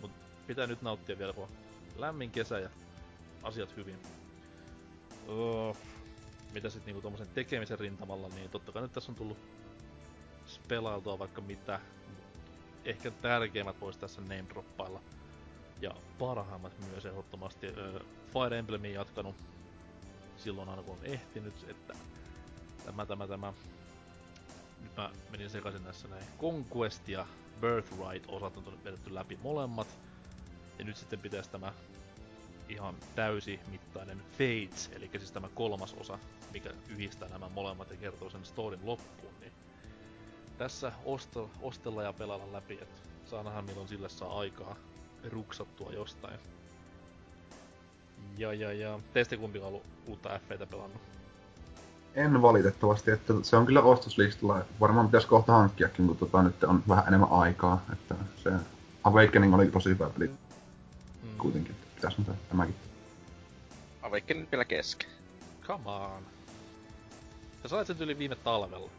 Mut pitää nyt nauttia vielä, kun lämmin kesä ja asiat hyvin. Öö, mitä sitten niinku tommosen tekemisen rintamalla, niin totta kai nyt tässä on tullut pelailtua vaikka mitä. Ehkä tärkeimmät voisi tässä name droppailla. Ja parhaimmat myös ehdottomasti. Öö, Fire Emblemin jatkanut silloin aina kun on ehtinyt, että tämä, tämä, tämä. Nyt mä menin sekaisin näissä näin. Conquest ja Birthright osat on vedetty läpi molemmat. Ja nyt sitten pitäisi tämä ihan täysimittainen Fates, eli siis tämä kolmas osa, mikä yhdistää nämä molemmat ja kertoo sen storin loppuun, niin tässä osto, ostella ja pelailla läpi, että saa nähdä milloin sille saa aikaa ruksattua jostain. Ja, ja, ja. Teistä kumpi on ollut uutta F-tä pelannut? En valitettavasti, että se on kyllä ostoslistalla. Varmaan pitäisi kohta hankkiakin, kun tota, nyt on vähän enemmän aikaa. Että se Awakening oli tosi hyvä peli Mm. kuitenkin. Pitäisi nyt tämäkin. Awakening vielä kesken. Come on. Sä sait sen yli viime talvella.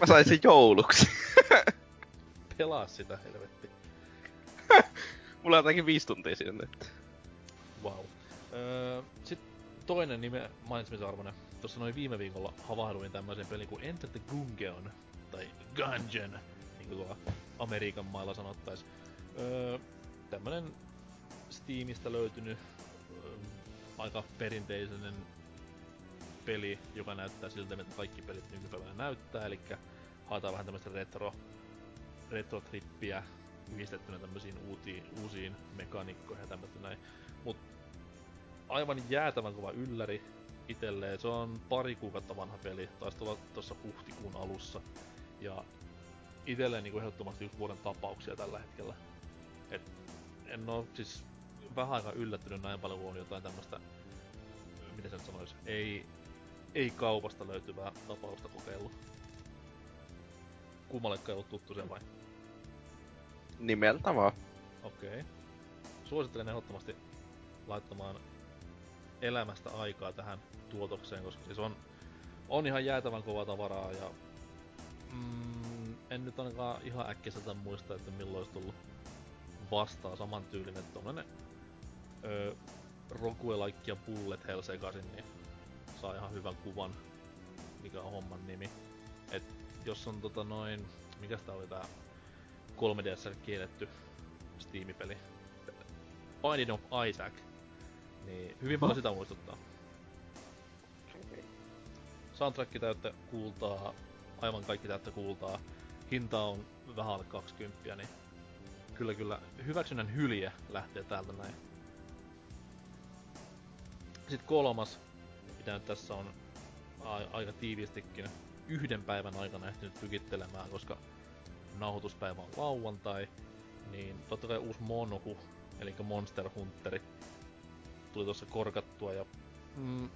Mä sain sen jouluksi. Pelaa sitä, helvetti. Mulla on jotakin viisi tuntia sinne. että- Wow. Öö, Sitten toinen nime mainitsemisarvoinen. Tuossa noin viime viikolla havahduin tämmöiseen peliin kuin Enter the Gungeon, tai Gungeon, niin kuin tuolla Amerikan mailla sanottais. Öö, tämmönen Steamista löytynyt öö, aika perinteinen peli, joka näyttää siltä, mitä kaikki pelit nykypäivänä näyttää, eli haetaan vähän tämmöistä retro, retrotrippiä yhdistettynä tämmöisiin uutiin, uusiin mekaniikkoihin ja tämmöistä näin. Mut aivan jäätävän kova ylläri itelleen. Se on pari kuukautta vanha peli, taisi tulla tuossa huhtikuun alussa. Ja itelleen niinku ehdottomasti yksi vuoden tapauksia tällä hetkellä. Et en oo siis vähän aika yllättynyt näin paljon, kun on jotain tämmöstä, miten sen sanois, ei, ei kaupasta löytyvää tapausta kokeillut. Kummallekaan ei ollut tuttu se vai? Nimeltä vaan. Okei. Suosittelen ehdottomasti laittamaan elämästä aikaa tähän tuotokseen, koska siis on, on ihan jäätävän kovaa tavaraa ja mm, en nyt ainakaan ihan äkkiseltä muista, että milloin olisi tullut vastaan samantyylinen tommonen öö, roguelike ja bullet hell sekaisin, niin saa ihan hyvän kuvan, mikä on homman nimi. Et jos on tota noin, mikä tää oli tää 3DS kielletty Steam-peli. Binding of Isaac. Niin hyvin paljon sitä muistuttaa. Soundtrack täyttä kuultaa, aivan kaikki täyttä kuultaa. Hinta on vähän alle 20, niin kyllä kyllä hyväksynnän hylje lähtee täältä näin. Sitten kolmas, mitä nyt tässä on a- aika tiiviistikin yhden päivän aikana ehtinyt tykittelemään, koska nauhoituspäivä on lauantai, niin totta kai uusi Monohu, eli Monster Hunteri, tuli tuossa korkattua ja... Mm,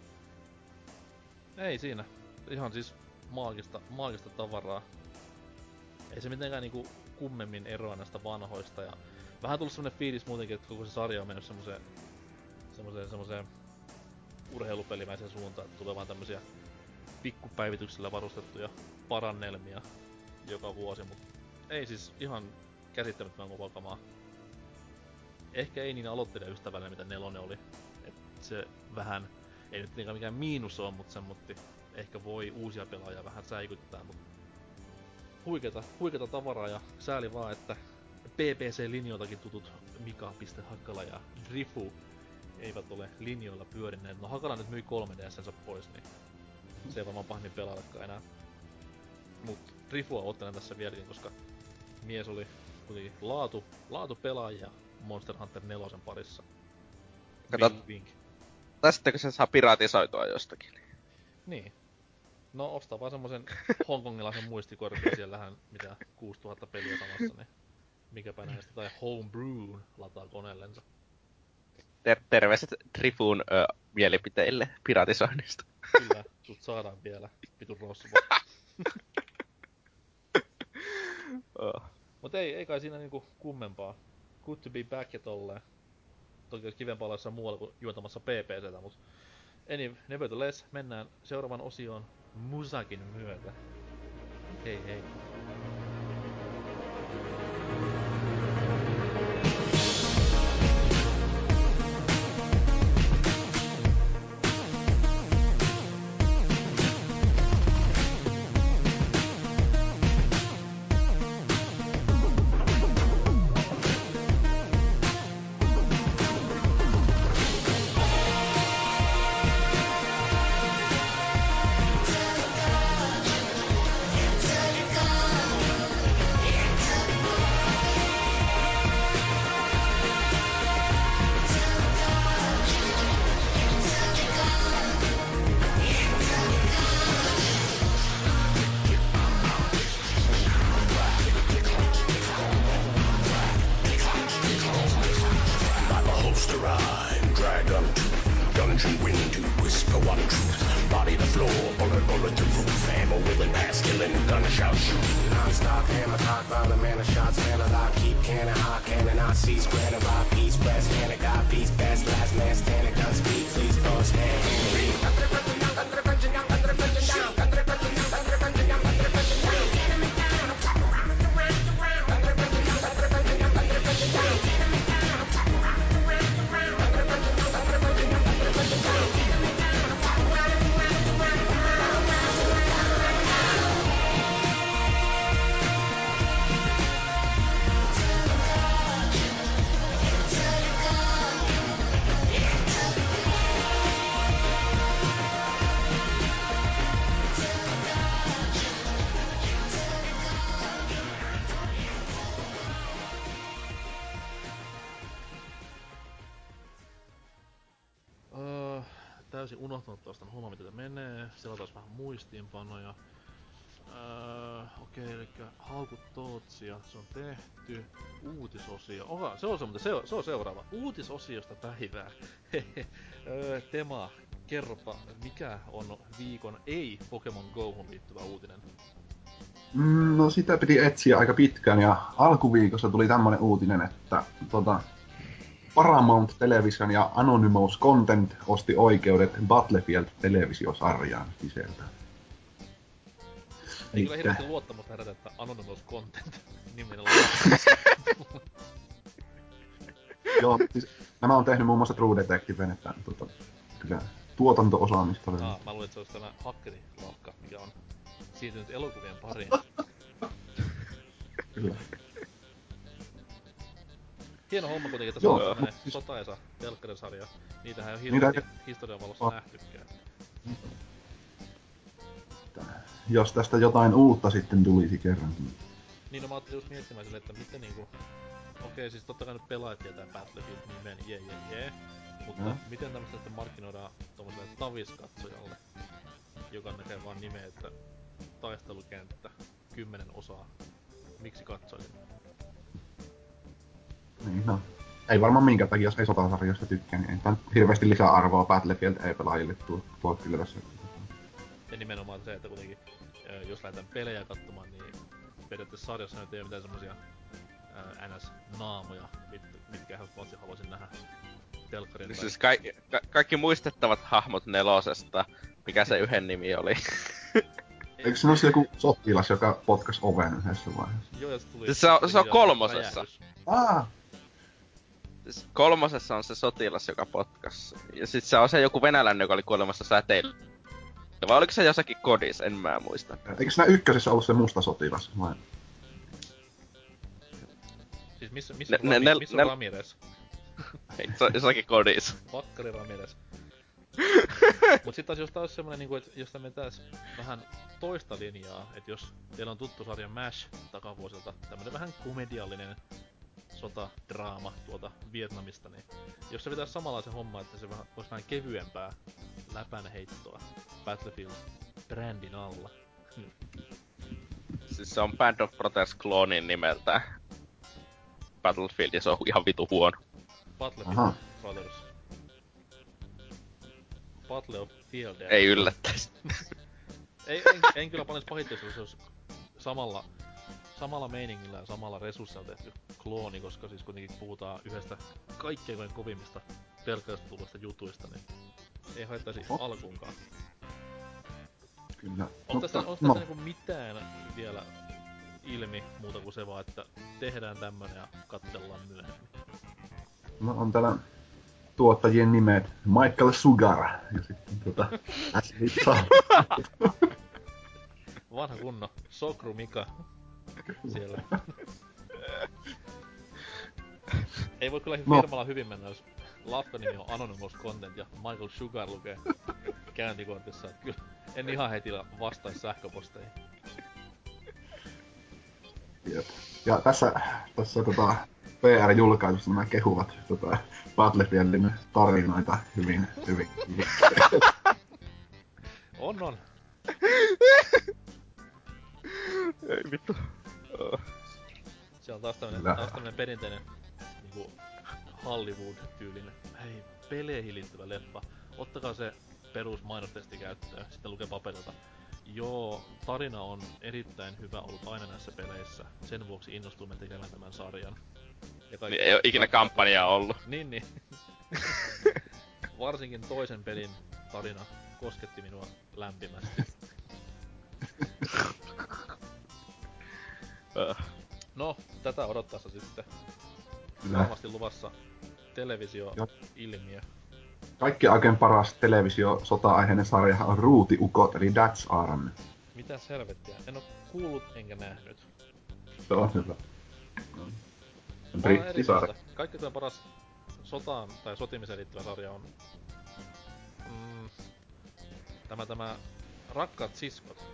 ei siinä. Ihan siis maagista, maagista tavaraa. Ei se mitenkään niinku kummemmin eroa näistä vanhoista ja vähän tullut semmonen fiilis muutenkin, että koko se sarja on mennyt semmoseen semmoseen, semmoseen urheilupelimäiseen suuntaan, että tulee vaan tämmösiä pikkupäivityksellä varustettuja parannelmia joka vuosi, mutta ei siis ihan käsittämättömän kova kamaa. Ehkä ei niin aloittelijan ystävällinen mitä nelonen oli. Et se vähän, ei nyt niinkään mikään miinus on, mutta semmotti ehkä voi uusia pelaajia vähän säikyttää, mutta huikeeta, huikeeta tavaraa ja sääli vaan, että PPC-linjoiltakin tutut Mika.Hakala ja Drifu eivät ole linjoilla pyörineet. No Hakala nyt myi 3DSnsä pois, niin se ei varmaan pahemmin pelaallakaan enää. Mut Drifua ottelen tässä vieläkin, koska mies oli kuitenkin laatu, laatu pelaajia Monster Hunter 4 parissa. Kato, Vink, vink. tai sitten kun se saa piratisoitua jostakin. Niin. No ostaa vaan semmosen hongkongilaisen muistikortin, siellähän mitä 6000 peliä samassa, niin mikäpä näistä, tai homebrew lataa koneellensa. Ter- terveiset Trifun ö, mielipiteille piratisoinnista. Kyllä, sut saadaan vielä, vitun rosvo. Oh. Mut ei, ei kai siinä niinku kummempaa. Good to be back ja tolleen. Toki olisi kivempaa olla jossain muualla kuin juontamassa PPCtä, mut... Any, nevertheless, mennään seuraavan osioon Musakin myötä. Hei hei. I'm muistiinpanoja. Öö, okei, eli Haukut Tootsia, se on tehty. Uutisosio. Oha, se on se, mutta se on, se on seuraava. Uutisosiosta päivää. Öö, Tema, kerropa, mikä on viikon ei Pokemon Gohun liittyvä uutinen? Mm, no sitä piti etsiä aika pitkään ja alkuviikossa tuli tämmönen uutinen, että tota, Paramount Television ja Anonymous Content osti oikeudet Battlefield-televisiosarjaan sisältä. Ei kyllä hirveästi luottamusta herätä, että Anonymous Content niminen Joo, siis nämä on tehnyt muun muassa True Detectiven, että tota, kyllä tuotanto-osaamista löytyy. Ah, mä luulin, että se olisi tämä hakkerilohka, mikä on siirtynyt elokuvien pariin. Kyllä. Hieno homma kuitenkin, että Joo, se on siis- sotaisa telkkarisarja. Niitähän ei ole Niitä- hirveästi historian valossa Oh. nähtykään. Jos tästä jotain uutta sitten tulisi kerrankin. Niin no mä ajattelin just miettimään silleen, että miten niinku... Okei, siis totta kai nyt pelaajat tietää Battlefield-nimen, jee jee jee. Mutta Mm. miten tämmöstä sitten markkinoidaan tommoselle taviskatsojalle, joka näkee vaan nimeä, että taistelukenttä, kymmenen osaa. Miksi katsoisin? Niin, no. Ei varmaan minkä takia, jos ei sotasarjoista tykkää, niin ei nyt hirveästi lisää arvoa Battlefield ei-pelaajille tuo, tuo kyllä tässä. Ja nimenomaan se, että kuitenkin, jos lähdetään pelejä katsomaan, niin periaatteessa sarjassa nyt ei ole mitään semmosia ää, NS-naamoja, mit, mitkä ehdottomasti haluaisin nähdä telkkarin tai... Siis ka- ka- kaikki muistettavat hahmot nelosesta. Mikä se yhden nimi oli? Eikö se olisi joku sotilas, joka potkas oven yhdessä vaiheessa? Joo, ja se tuli... Siis se on- se on kolmosessa. räjähdys. Ah, Siis kolmosessa on se sotilas, joka potkas. Ja sit se on se joku venäläinen, joka oli kuolemassa säteillä. Vai oliko se jossakin kodissa, en mä muista. eikö siinä ykkösessä ollut se musta sotilas? Vai? Siis missä, missä, Ne- Rami, ne- missä ne- on Ramirez? Ei, se on jossakin kodissa. Vakkari Ramirez. Mut sit taas jos taas semmonen niinku, että jos mentäis vähän toista linjaa, että jos teillä on tuttu sarja MASH takavuosilta, tämmönen vähän komediallinen sotadraama tuolta Vietnamista, niin jos se pitäisi samalla se homma, että se vähän, olisi vähän kevyempää läpänheittoa Battlefield brändin alla. Siis se on Band of Brothers kloonin nimeltä. Battlefield ja se on ihan vitu huono. Battlefield Aha. Brothers. Battle of Field. Ei yllättäisi. Ei, en, en kyllä paljon pahitteessa, jos se olisi samalla, samalla meiningillä ja samalla resurssilla tehty klooni, koska siis kuitenkin puhutaan yhdestä kaikkein kovimmista pelkästä tulleista jutuista, niin ei haittaisi Oh. alkuunkaan. Kyllä. On tästä, on tästä no, niinku mitään vielä ilmi muuta kuin se vaan, että tehdään tämmönen ja katsellaan myöhemmin. no, on täällä tuottajien nimet Michael Sugar ja sitten tota Vanha kunno, Sokru Mika siellä. Ei voi kyllä No. firmalla hyvin mennä, jos Lafka-nimi on Anonymous Content ja Michael Sugar lukee käyntikortissa. Että kyllä en ihan heti vastaisi sähköposteihin. Jep. Ja tässä, tässä tota, PR-julkaisussa nämä kehuvat tota, Battlefieldin tarinoita hyvin, hyvin. On, on. Ei vittu. Se on taas tämmönen, taas tämmönen perinteinen niinku Hollywood-tyylinen, hei, peleihin liittyvä leffa. Ottakaa se perus mainostesti käyttöön, sitten lukee paperilta. Joo, tarina on erittäin hyvä ollut aina näissä peleissä. Sen vuoksi innostuimme tekemään tämän sarjan. Ja kaikki- Niin ei oo ikinä kampanjaa ollut. Niin, niin. Varsinkin toisen pelin tarina kosketti minua lämpimästi. Öh. No, tätä odottaessa sitten Kyllä. varmasti luvassa televisio-ilmiö. Kaikki aikojen paras televisio sota-aiheinen sarja on Ruutiukot, eli That's Army. Mitä helvettiä? En oo kuullut enkä nähnyt. Se on hyvä. Vaan Brittisarja. Kaikki tämä paras sotaan tai sotimiseen liittyvä sarja on... Mm, tämä tämä Rakkaat siskot.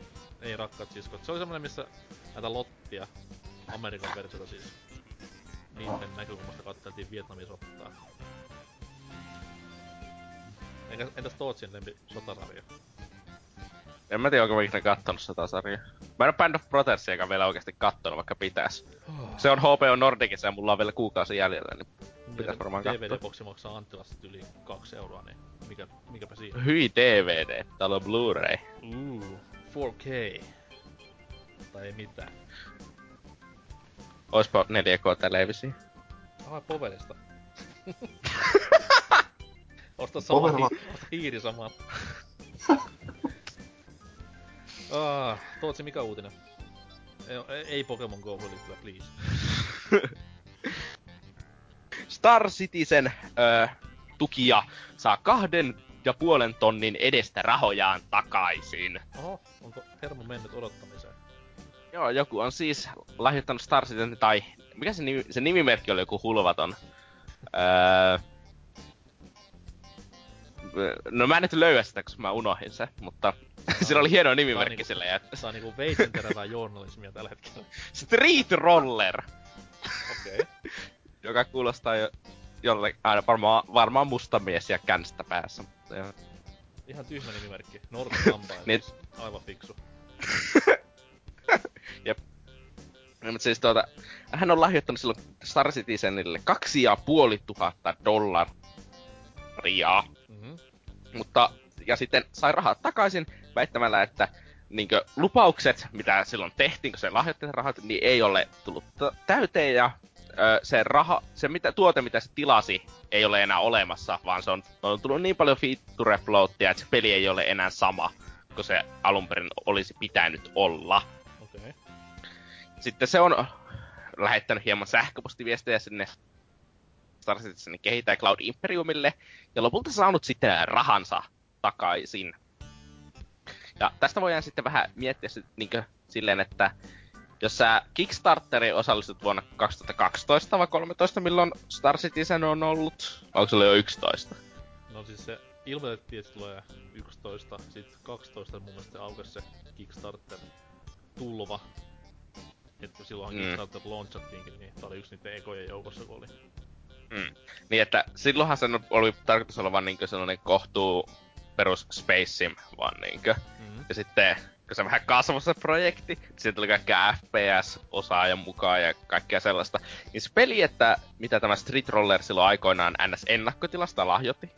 Ei Rakkaat siskot. Se oli semmonen, missä näitä Lottia, Amerikan versiota siis, niiden näkökulmasta katteltiin Vietnamin sotaa. Entäs Tootsin lempi sotasarja? En mä tiedä, onko mä ikinä kattonut sitä sarjaa. Mä en oo Band of Brothersiakaan vielä oikeesti kattonut, vaikka pitäis. Se on HBO Nordicissa ja mulla on vielä kuukausi jäljellä, niin pitäis varmaan katsoa. DVD-boksi maksaa Anttilassa yli 2 euroa, niin mikä, mikäpä siinä? Hyi DVD, täällä on Blu-ray. Ooh, 4K. Tai ei mitään. Oispa 4K-televisio. Ah, Poverista. Osta sama hi- osta hiiri samalla. ah, Tootsi, mikä uutinen? Ei, ei, ei Pokemon Go liittyvä, please. Star Citizen öö, tukija saa kahden ja puolen tonnin edestä rahojaan takaisin. Oho, onko hermo mennyt odottamiseen? Joo, joku on siis lahjoittanut Star Citizen, tai mikä se, nimi, se nimimerkki oli joku hulvaton. Öö, no mä en nyt löyä sitä, koska mä unohdin se, mutta sillä oli hieno nimimerkki niinku- sillä ja Tää on niinku veitsenterävää journalismia tällä hetkellä. Street Roller, Okei. Okay. joka kuulostaa jo jolle, aina varmaan, varmaan musta mies ja känstä päässä. Mutta joo. Ihan tyhmä nimimerkki. Norton Lampaa, Niin. aivan fiksu. No, mutta siis tuota, hän on lahjoittanut silloin Star Citizenille kaksi ja puoli tuhatta dollaria. Mm-hmm. Mutta, ja sitten sai rahat takaisin väittämällä, että niinkö, lupaukset, mitä silloin tehtiin, kun se lahjoitti rahat, niin ei ole tullut t- täyteen ja ö, se raha, se mitä, tuote, mitä se tilasi, ei ole enää olemassa, vaan se on, on tullut niin paljon feature floatia, että se peli ei ole enää sama, kuin se alun perin olisi pitänyt olla. Sitten se on lähettänyt hieman sähköpostiviestejä sinne Star Citizenin kehittäjä Cloud Imperiumille, ja lopulta saanut sitten rahansa takaisin. Ja tästä voidaan sitten vähän miettiä sit, niinkö, silleen, että jos sä Kickstarteriin osallistut vuonna 2012 vai 13, milloin Star Citizen on ollut, onko se jo 11? No siis se ilmoitettiin, että tulee 11, sit 12 mun mielestä aukesi se Kickstarter tulva. Että silloin Mm. mm. Kickstarter launchattiinkin, niin tää oli yksi niiden ekojen joukossa, kun oli. Mm. Niin että silloinhan sen oli tarkoitus olla vaan niinkö sellainen kohtuu perus Space Sim vaan niinkö. Mm. Ja sitten, kun se vähän kasvoi se projekti, siitä tuli kaikkea FPS-osaajan mukaan ja kaikkea sellaista. Niin se peli, että mitä tämä Street Roller silloin aikoinaan NS-ennakkotilasta lahjoitti.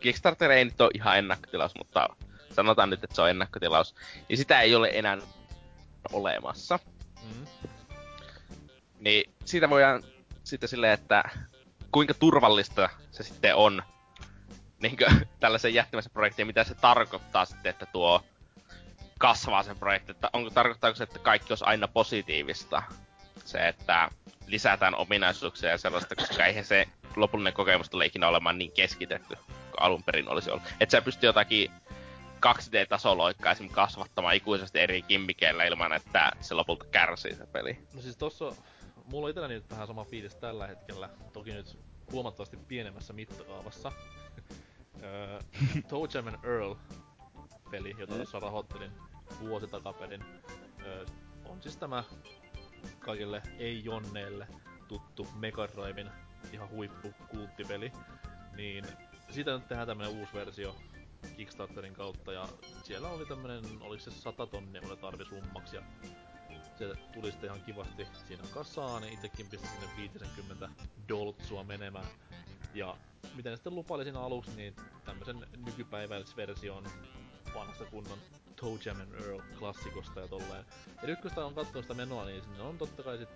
Kickstarter ei nyt ole ihan ennakkotilaus, mutta sanotaan nyt, että se on ennakkotilaus. Niin sitä ei ole enää olemassa. Mm. Niin siitä voidaan sitten silleen, että kuinka turvallista se sitten on niinkö, tällaisen jättimäisen projektiin, mitä se tarkoittaa sitten, että tuo kasvaa sen projekti, että onko tarkoittaako se, että kaikki olisi aina positiivista? Se, että lisätään ominaisuuksia ja sellaista, koska eihän se lopullinen kokemus tule ikinä olemaan niin keskitetty kuin alun perin olisi ollut. Että sä pystyy jotakin 2D-tasoloikkaa esimerkiksi kasvattamaan ikuisesti eri kimmikeillä ilman, että se lopulta kärsii se peli. No siis tossa, mulla on itselläni nyt vähän sama fiilis tällä hetkellä, toki nyt huomattavasti pienemmässä mittakaavassa. Öö, Toe Jam and Earl peli, jota tuossa rahoittelin vuosi takaperin, öö, on siis tämä kaikille ei-jonneille tuttu Mega Driven ihan huippu kulttipeli. Niin siitä nyt tehdään tämmönen uusi versio Kickstarterin kautta ja siellä oli tämmönen, oliko se 100 tonnia mulle tarvi summaksi ja se tuli sitten ihan kivasti siinä kasaan, niin itekin pistin sinne 50 doltsua menemään. Ja miten sitten lupaili siinä aluksi, niin tämmösen nykypäiväisversion vanhasta kunnon Toe Jam Earl klassikosta ja tolleen. Ja nyt kun sitä on katsonut sitä menoa, niin sinne on totta kai sit...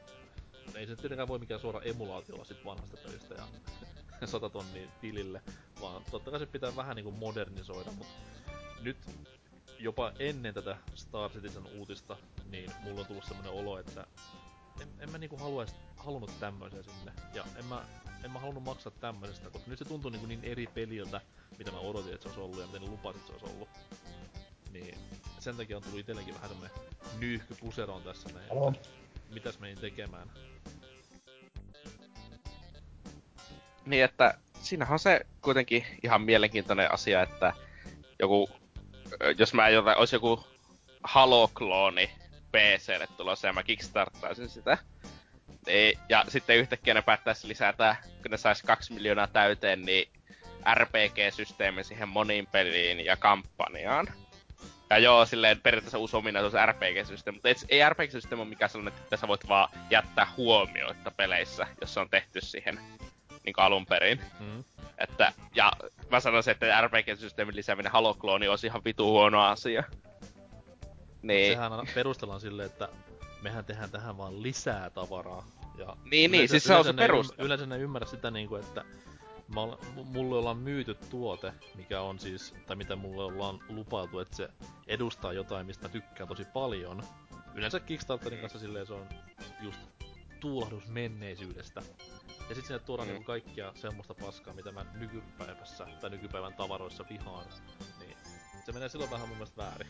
Ei se tietenkään voi mikään suora emulaatio olla sit vanhasta pelistä ja 100 tonnia tilille, vaan totta kai se pitää vähän niinku modernisoida, mut nyt jopa ennen tätä Star Citizen uutista, niin mulla on tullut semmonen olo, että en, en mä niinku haluais, halunnut tämmöisen sinne. Ja en mä, en mä halunnut maksaa tämmöisestä, koska nyt se tuntuu niinku niin eri peliltä, mitä mä odotin, että se olisi ollut ja miten ne lupasit, että se olisi ollut. Niin sen takia on tullut itsellekin vähän semmonen nyyhky puseroon tässä näin, mitäs menin tekemään. Niin, että siinähän on se kuitenkin ihan mielenkiintoinen asia, että joku, jos mä jotain, olisi joku Halo-klooni PClle tulossa ja mä kickstarttaisin sitä. Niin, ja sitten yhtäkkiä ne päättäisi lisätä, kun ne sais kaksi miljoonaa täyteen, niin RPG-systeemi siihen moniin peliin ja kampanjaan. Ja joo, silleen periaatteessa uusi ominaisuus RPG-systeemi, mutta ei RPG-systeemi ole mikään sellainen, että sä voit vaan jättää huomioita peleissä, jos se on tehty siihen niin alun perin. Mm. Että, ja mä sanoisin, että RPG-systeemin lisääminen Halo-klooni olisi ihan vitu huono asia. Niin, Sehän aina perustellaan silleen, että mehän tehdään tähän vaan lisää tavaraa. Ja Niin, niin, siis se on se ymm- Yleensä ne ymmärrä sitä niinku, että ol, mulle ollaan myyty tuote, mikä on siis, tai mitä mulle ollaan lupailtu, että se edustaa jotain, mistä mä tykkään tosi paljon. Yleensä Kickstarterin kanssa silleen se on just tuulahdus menneisyydestä. Ja sit sinne tuodaan Mm. niinku kaikkia semmoista paskaa, mitä mä nykypäivässä tai nykypäivän tavaroissa vihaan. Niin se menee silloin vähän mun mielestä väärin.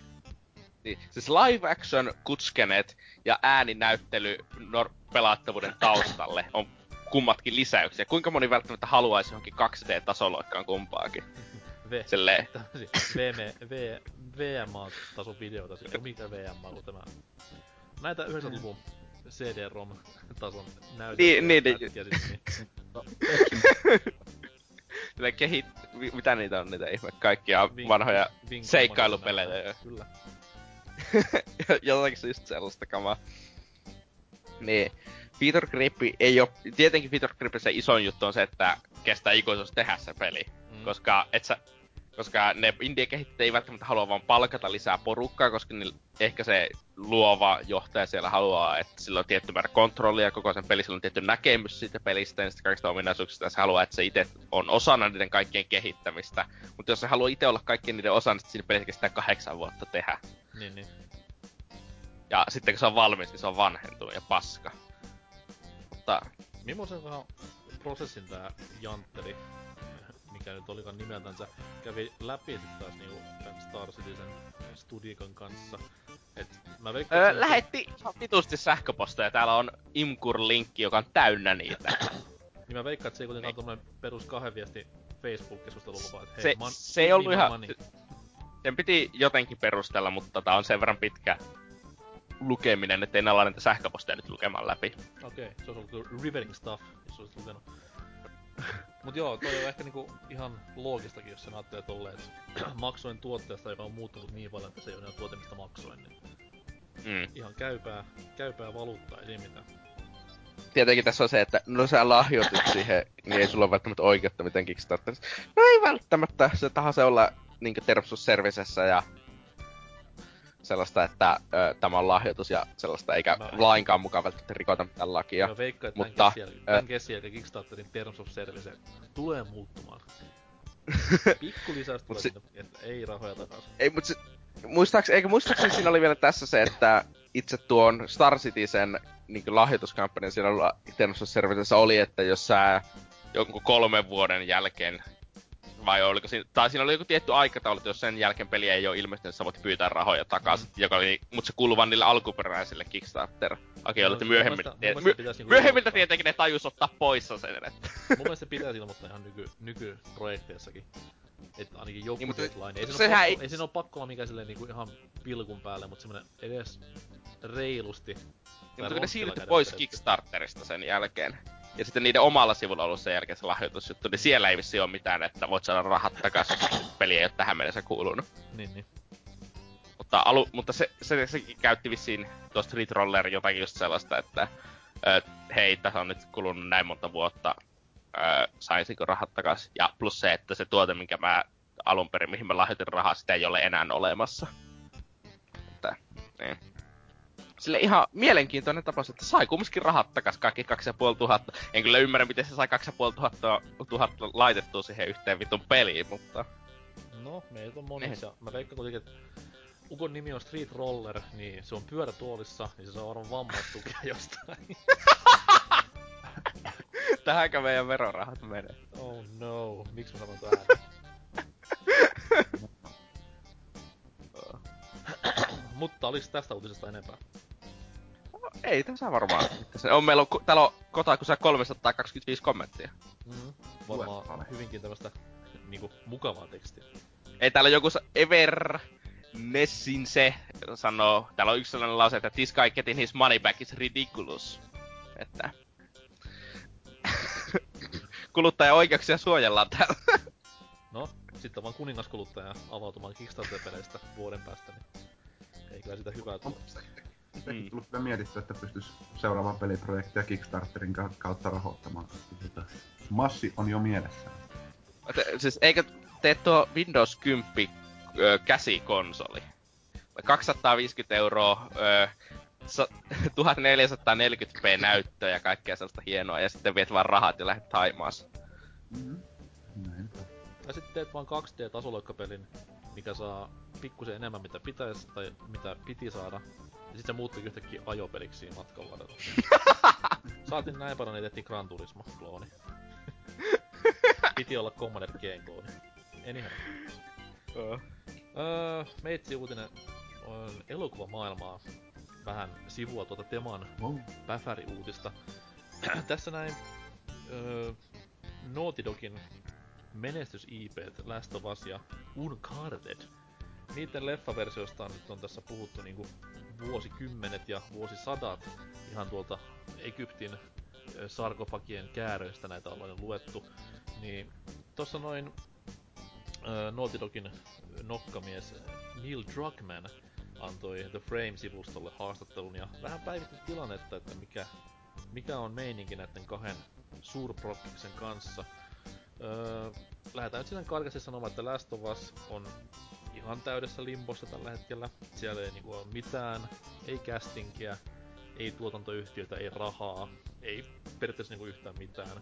niin, siis live action kutskenet ja ääninäyttely nor- pelattavuuden taustalle on kummatkin lisäyksiä. Kuinka moni välttämättä haluaisi johonkin 2D-tasoloikkaan kumpaakin? V, Silleen, VM, v, VMA-tason videoita, siis mikä VMA on tämä? Näitä 90-luvun CD-ROM-tason näytöksiä. Niin, niin, niin. niin. silleen kehit... mi- Mitä niitä on niitä ihme? Kaikkia Vink- vanhoja Vink- seikkailupelejä. Kyllä. jotakin se just sellaista kamaa. Niin. Feature Creep ei oo... Tietenkin Feature Creepin se isoin juttu on se, että kestää ikuisuus tehdä se peli. Mm. Koska et sä, koska ne indie kehittäjät ei välttämättä halua vaan palkata lisää porukkaa, koska niillä, ehkä se luova johtaja siellä haluaa, että sillä on tietty määrä kontrollia koko sen peli, sillä on tietty näkemys siitä pelistä ja niistä kaikista ominaisuuksista, ja se haluaa, että se itse on osana niiden kaikkien kehittämistä. Mutta jos se haluaa itse olla kaikkien niiden osana, niin siinä pelissä kestää kahdeksan vuotta tehdä. Niin, niin. Ja sitten kun se on valmis, niin se on vanhentunut ja paska. Mutta Millaisen prosessin tää Jantteri, mikä nyt olikaan nimeltänsä, kävi läpi sit taas niinku tän Star Citizen Studikon kanssa. Et mä veikkaan, öö, että lähetti ihan vitusti sähköposteja. Täällä on Imkur-linkki, joka on täynnä niitä. Niin mä veikkaan, että se ei kuitenkaan tommonen perus kahden viesti Facebook-keskustelulla vaan, että hei, Se, man, se ei ollut ihan... money. Sen piti jotenkin perustella, mutta tää on sen verran pitkä lukeminen, että en ala näitä sähköposteja nyt lukemaan läpi. Okei, okay, se olisi ollut riveting stuff, jos olisit lukenut. Mut joo, toi on ehkä niinku ihan loogistakin, jos sen ajattelee tolleen, että maksoin tuotteesta, joka on muuttunut niin paljon, että se ei ole enää tuote, mistä maksoin, niin Mm. ihan käypää, käypää valuuttaa, ei siinä mitään. Tietenkin tässä on se, että no sä lahjoitit siihen, niin ei sulla ole välttämättä oikeutta miten Kickstarterissa. No ei välttämättä, se tahansa se olla niinkö Servicessä ja sellaista, että ö, tämä on lahjoitus ja sellaista, eikä No. lainkaan mukaan välttämättä rikota mitään lakia. Mä veikkaan, että mutta, tämän, kesiä, tämän kesiä, eli Kickstarterin Terms of Service tulee muuttumaan. Pikku lisäys tulee si- sinne, että ei rahoja takaisin. Ei, mut se, muistaaks, eikä muistaakseni siinä oli vielä tässä se, että itse tuon Star Citizen niin lahjoituskampanjan oli Terms of Servicessä oli, että jos sä jonkun kolmen vuoden jälkeen vai oliko siinä, tai siinä oli joku tietty aikataulu, että jos sen jälkeen peli ei ole ilmestynyt, sä voit pyytää rahoja takaisin, mm. joka oli, mutta se kuului vaan niille alkuperäisille Kickstarter-hakijoille, että No, myöhemmin, mielestä- mielestä my, pitäisi niinku ilmoittaa. tietenkin ne tajus ottaa pois sen, että Mun mielestä se pitäisi ilmoittaa ihan nyky, nykyprojekteissakin. Että ainakin joku Niin, mutta deadline. Ei, sehän ole ei- pakko, ei siinä ole pakko olla mikään silleen niinku ihan pilkun päälle, mutta semmonen edes reilusti. Niin, mutta kun ne siirtyi pois. Kickstarterista sen jälkeen. Ja sitten niiden omalla sivulla ollut sen jälkeen se lahjoitusjuttu, niin siellä ei vissi ole mitään, että voit saada rahat takaisin, jos peli ei ole tähän mennessä kuulunut. Niin, niin. Mutta, alu, mutta se, se, sekin käytti vissiin tuosta Street Roller jotakin just sellaista, että ö, hei, tässä on nyt kulunut näin monta vuotta, ö, saisinko rahat takaisin. Ja plus se, että se tuote, minkä mä alun perin, mihin mä lahjoitin rahaa, sitä ei ole enää olemassa. Että, niin. Sille ihan mielenkiintoinen tapaus, että sai kumminkin rahat takas kaikki 2500. En kyllä ymmärrä, miten se sai 2500 laitettua siihen yhteen vitun peliin, mutta... No, meitä on monissa. Mä veikkaan kuitenkin, että Ukon nimi on Street Roller, niin se on pyörätuolissa, niin se saa varmaan vammaistukea jostain. Tähänkö meidän verorahat menee? oh no, miksi mä sanon tähän? Mutta olis tästä uutisesta enempää? Ei tässä varmaan. On meillä on, täällä on Kotakussa 325 kommenttia. Mm, varmaan Luettavaa. hyvinkin tämmöstä niinku mukavaa tekstiä. Ei täällä joku Ever Nessin se sanoo, täällä on yksi sellainen lause, että this guy getting his money back is ridiculous. Että kuluttajan oikeuksia suojellaan täällä. No, sitten vaan kuningaskuluttaja avautumaan Kickstarter-peleistä vuoden päästä, niin ei kyllä sitä hyvää tule. Sitäkin Mm. tullut kyllä mietittyä, että pystyisi seuraavaa peliprojektia Kickstarterin ka- kautta rahoittamaan. Massi on jo mielessä. Te, siis eikö tee tuo Windows 10 ö, käsikonsoli? 250 euroa, ö, sa- 1440p näyttöä ja kaikkea sellaista hienoa, ja sitten viet vaan rahat ja lähdet Taimaassa. Mm-hmm. Näin. Ja sitten teet vaan 2D-tasoloikkapelin, mikä saa pikkusen enemmän mitä pitäisi tai mitä piti saada. Ja sit se muuttuikin yhtäkkiä ajopeliksi siinä matkan varrella. Saatiin näin paljon, niin tehtiin Gran Turismo-klooni. Piti olla Commander Keen klooni. Anyhow. Öö, meitsi uutinen on elokuvamaailmaa vähän sivua tuota Teman Wow. päfäri-uutista. Tässä näin öö, Naughty Dogin menestys IP Last of Us ja Uncharted. Niiden leffaversioista nyt on tässä puhuttu niinku vuosikymmenet ja vuosisadat ihan tuolta Egyptin sarkofagien kääröistä näitä ollaan luettu. Niin tossa noin Naughty Dogin nokkamies Neil Druckmann antoi The Frame-sivustolle haastattelun ja vähän päivitti tilannetta, että mikä, mikä on meininki näiden kahden suurprokkiksen kanssa. Öö, lähdetään nyt sitten karkeasti sanomaan, että Last of Us on ihan täydessä limbossa tällä hetkellä. Siellä ei niinku ole mitään, ei castingia, ei tuotantoyhtiötä, ei rahaa, ei periaatteessa niinku yhtään mitään.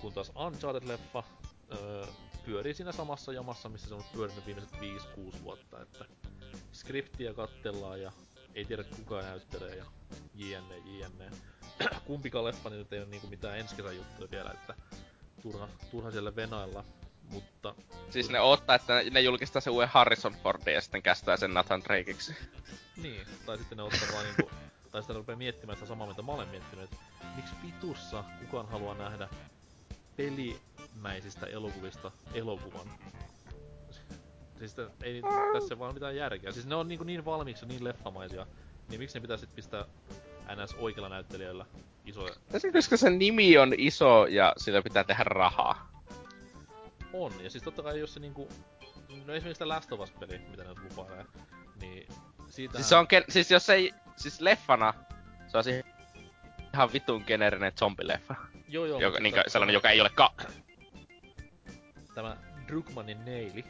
Kun taas Uncharted-leffa öö, pyörii siinä samassa jamassa, missä se on pyörinyt viimeiset 5-6 vuotta, että skriptiä kattellaan ja ei tiedä kuka näyttelee ja jne jne. Kumpikaan leffa niin ei ole niinku mitään ensi kesän juttuja vielä, että turha, turha siellä venailla, mutta Siis ne odottaa, että ne julkistaa se uuden Harrison Fordin ja sitten kästää sen Nathan Drakeiksi. niin, tai sitten ne ottaa vaan niinku, tai sitten ne rupeaa miettimään sitä samaa, mitä mä olen miettinyt, että miksi vitussa kukaan haluaa nähdä pelimäisistä elokuvista elokuvan. Siis ei tässä vaan mitään järkeä. Siis ne on niin, niin valmiiksi niin leffamaisia, niin miksi ne pitää sit pistää NS oikealla näyttelijällä isoja... Tässä koska sen nimi on iso ja sillä pitää tehdä rahaa. On, ja siis totta kai jos se niinku... No esimerkiksi tämä Last of Us-peli, mitä ne nyt lupailee, niin siitä... Siis se on, ken- siis jos ei, siis leffana, se on siis ihan vitun generinen zombileffa. Joo, joo. Joka, niin, sellainen, joka ei ole ka... Tämä Drugmanin Neili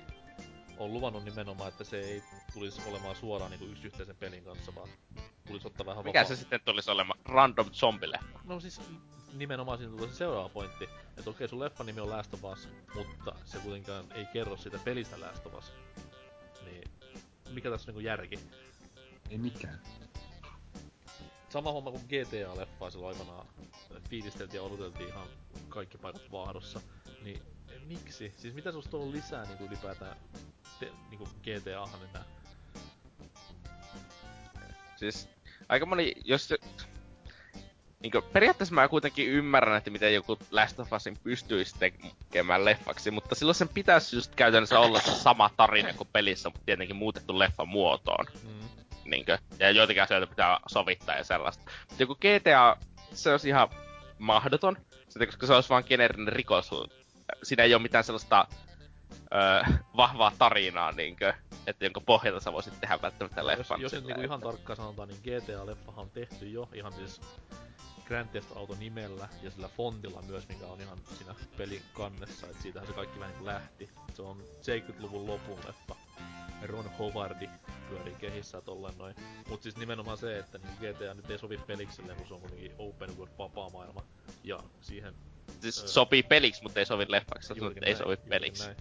on luvannut nimenomaan, että se ei tulisi olemaan suoraan niinku yksi yhteisen pelin kanssa, vaan tulisi ottaa vähän Mikä vapaa- se sitten tulisi olemaan? Random zombileffa. No siis nimenomaan siinä tulee se seuraava pointti, että okei sun leffan nimi on Last of Us, mutta se kuitenkaan ei kerro sitä pelistä Last of Us. Niin mikä tässä on niinku järki? Ei mikään. Sama homma kuin GTA-leffaa silloin aikanaan fiilisteltiin ja odoteltiin ihan kaikki paikat vaahdossa. Niin miksi? Siis mitä susta on lisää niinku ylipäätään te, niinku GTA-han enää? Siis aika moni, jos se... Niinku, periaatteessa mä kuitenkin ymmärrän, että miten joku Last of Usin pystyisi tekemään leffaksi, mutta silloin sen pitäisi just käytännössä olla se sama tarina kuin pelissä, mutta tietenkin muutettu leffan muotoon. Mm. Niinkö? Ja joitakin asioita pitää sovittaa ja sellaista. Mutta joku GTA, se olisi ihan mahdoton. Koska se olisi vaan generinen rikos. Siinä ei ole mitään sellaista öö, vahvaa tarinaa, niinkö? Että jonka pohjalta sä voisit tehdä välttämättä Jos, leffan. jos nyt sillä, niinku ihan tarkkaan sanotaan, niin GTA-leffahan on tehty jo ihan siis Grand Theft Auto nimellä ja sillä fontilla myös, mikä on ihan siinä pelin kannessa, et siitähän se kaikki vähän niinku lähti. Se on 70-luvun lopun leffa. Ron Howardi pyörii kehissä tolleen noin. Mut siis nimenomaan se, että niin GTA nyt ei sovi pelikselleen, kun se on kuitenkin open world vapaa maailma. Ja siihen Siis Öö. sopii peliksi, mutta ei sovi leffaksi. Että ei sovi peliksi. näin.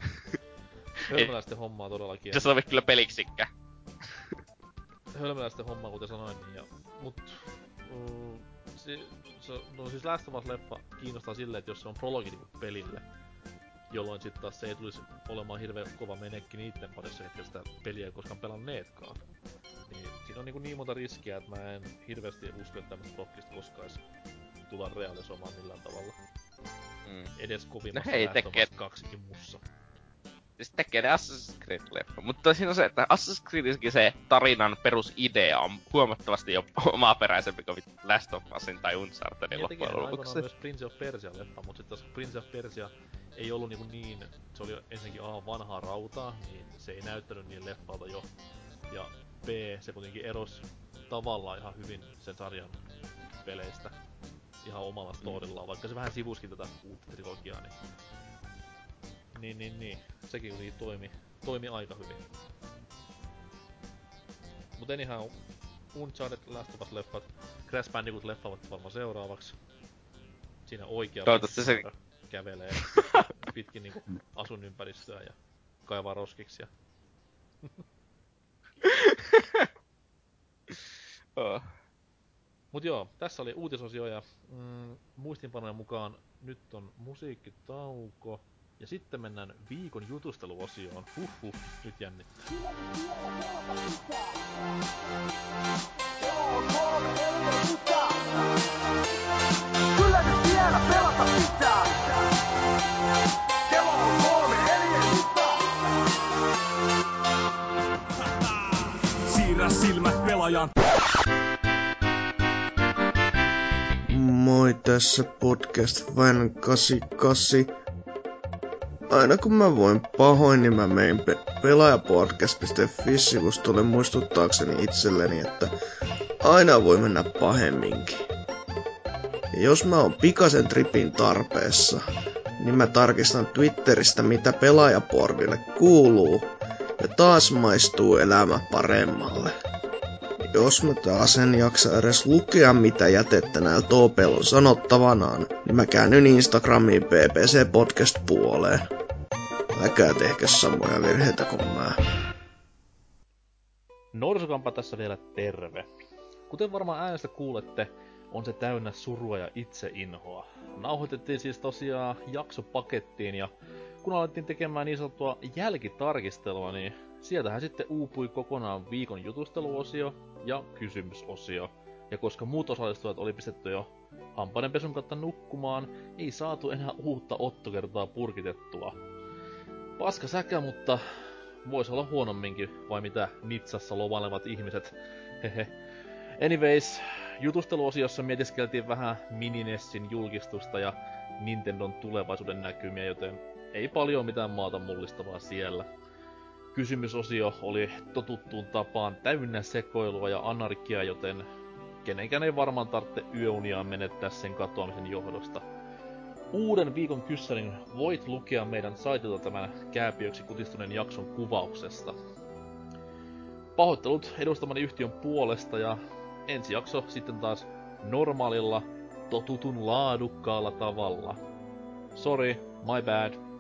Hölmöläisten hommaa todellakin. Se sovi kyllä peliksikkä. hölmöläisten hommaa, kuten sanoin, niin ja, mut, mm, se, se, no siis Last of Us-leffa kiinnostaa silleen, että jos se on prologi niinku pelille, jolloin sitten taas se ei tulisi olemaan hirveän kova menekki niitten parissa, jotka sitä peliä ei koskaan pelanneetkaan. Niin siinä on niinku niin monta riskiä, että mä en hirveästi usko, että tämmöstä blokkista koskaan tulla realisoimaan millään tavalla. Mm. Edes kovimmassa No hei, Last of tekee- 2 mussa. Siis tekee ne Assassin's Creed-leffa. Mutta siinä on se, että Assassin's Creedissäkin se tarinan perusidea on huomattavasti jo omaperäisempi kuin Last of Usin tai Unchartedin Niin loppujen lopuksi. myös Prince of Persia-leffa, mutta sitten taas Prince of Persia ei ollut niinku niin, se oli ensinnäkin A vanhaa rautaa, niin se ei näyttänyt niin leffalta jo. Ja B, se kuitenkin erosi tavallaan ihan hyvin sen sarjan peleistä ihan omalla storillaan, vaikka se vähän sivuskin tätä uutta trilogiaa, niin... Niin, niin, niin. Sekin kuitenkin toimi, toimi aika hyvin. Mut anyhow, Uncharted, Last of Us-leffat, Crash Bandicoot-leffa ovat varmaan seuraavaksi. Siinä oikea Toivottavasti se- kävelee pitkin niinku asunympäristöä ja kaivaa roskiksi ja Oh. Mut joo, tässä oli uutisosio ja mm, muistinpanojen mukaan nyt on musiikkitauko. Ja sitten mennään viikon jutusteluosioon. Huhhuh, nyt jännittää. Kyllä nyt vielä pelata pitää. Kello on kolme, neljä yhtä. Siirrä silmät pelaajan Moi tässä podcast Vain 88. Aina kun mä voin pahoin, niin mä mein pe- pelaajapodcast.fi-sivustolle muistuttaakseni itselleni, että aina voi mennä pahemminkin. Ja jos mä oon pikaisen tripin tarpeessa, niin mä tarkistan Twitteristä mitä pelaajaporville kuuluu, ja taas maistuu elämä paremmalle. Jos mä taas en jaksa edes lukea mitä jätettä näillä toopeilla on sanottavanaan, niin mä käännyn Instagramiin BBC Podcast puoleen. Älkää tehkö samoja virheitä kuin mä. Norsukampa tässä vielä terve. Kuten varmaan äänestä kuulette, on se täynnä surua ja itseinhoa. Nauhoitettiin siis tosiaan jakso pakettiin ja kun alettiin tekemään niin sanottua jälkitarkistelua, niin sieltähän sitten uupui kokonaan viikon jutusteluosio ja kysymysosio. Ja koska muut osallistujat oli pistetty jo hampaiden pesun kautta nukkumaan, ei saatu enää uutta ottokertaa purkitettua. Paska säkä, mutta voisi olla huonomminkin, vai mitä Nitsassa lovailevat ihmiset. Hehe. Anyways, jutusteluosiossa mietiskeltiin vähän Mininessin julkistusta ja Nintendon tulevaisuuden näkymiä, joten ei paljon mitään maata mullistavaa siellä. Kysymysosio oli totuttuun tapaan täynnä sekoilua ja anarkiaa, joten kenenkään ei varmaan tarvitse yöuniaan menettää sen katoamisen johdosta. Uuden viikon kyssärin voit lukea meidän saitilta tämän kääpiöksi kutistuneen jakson kuvauksesta. Pahoittelut edustamani yhtiön puolesta ja ensi jakso sitten taas normaalilla, totutun laadukkaalla tavalla. Sorry, my bad.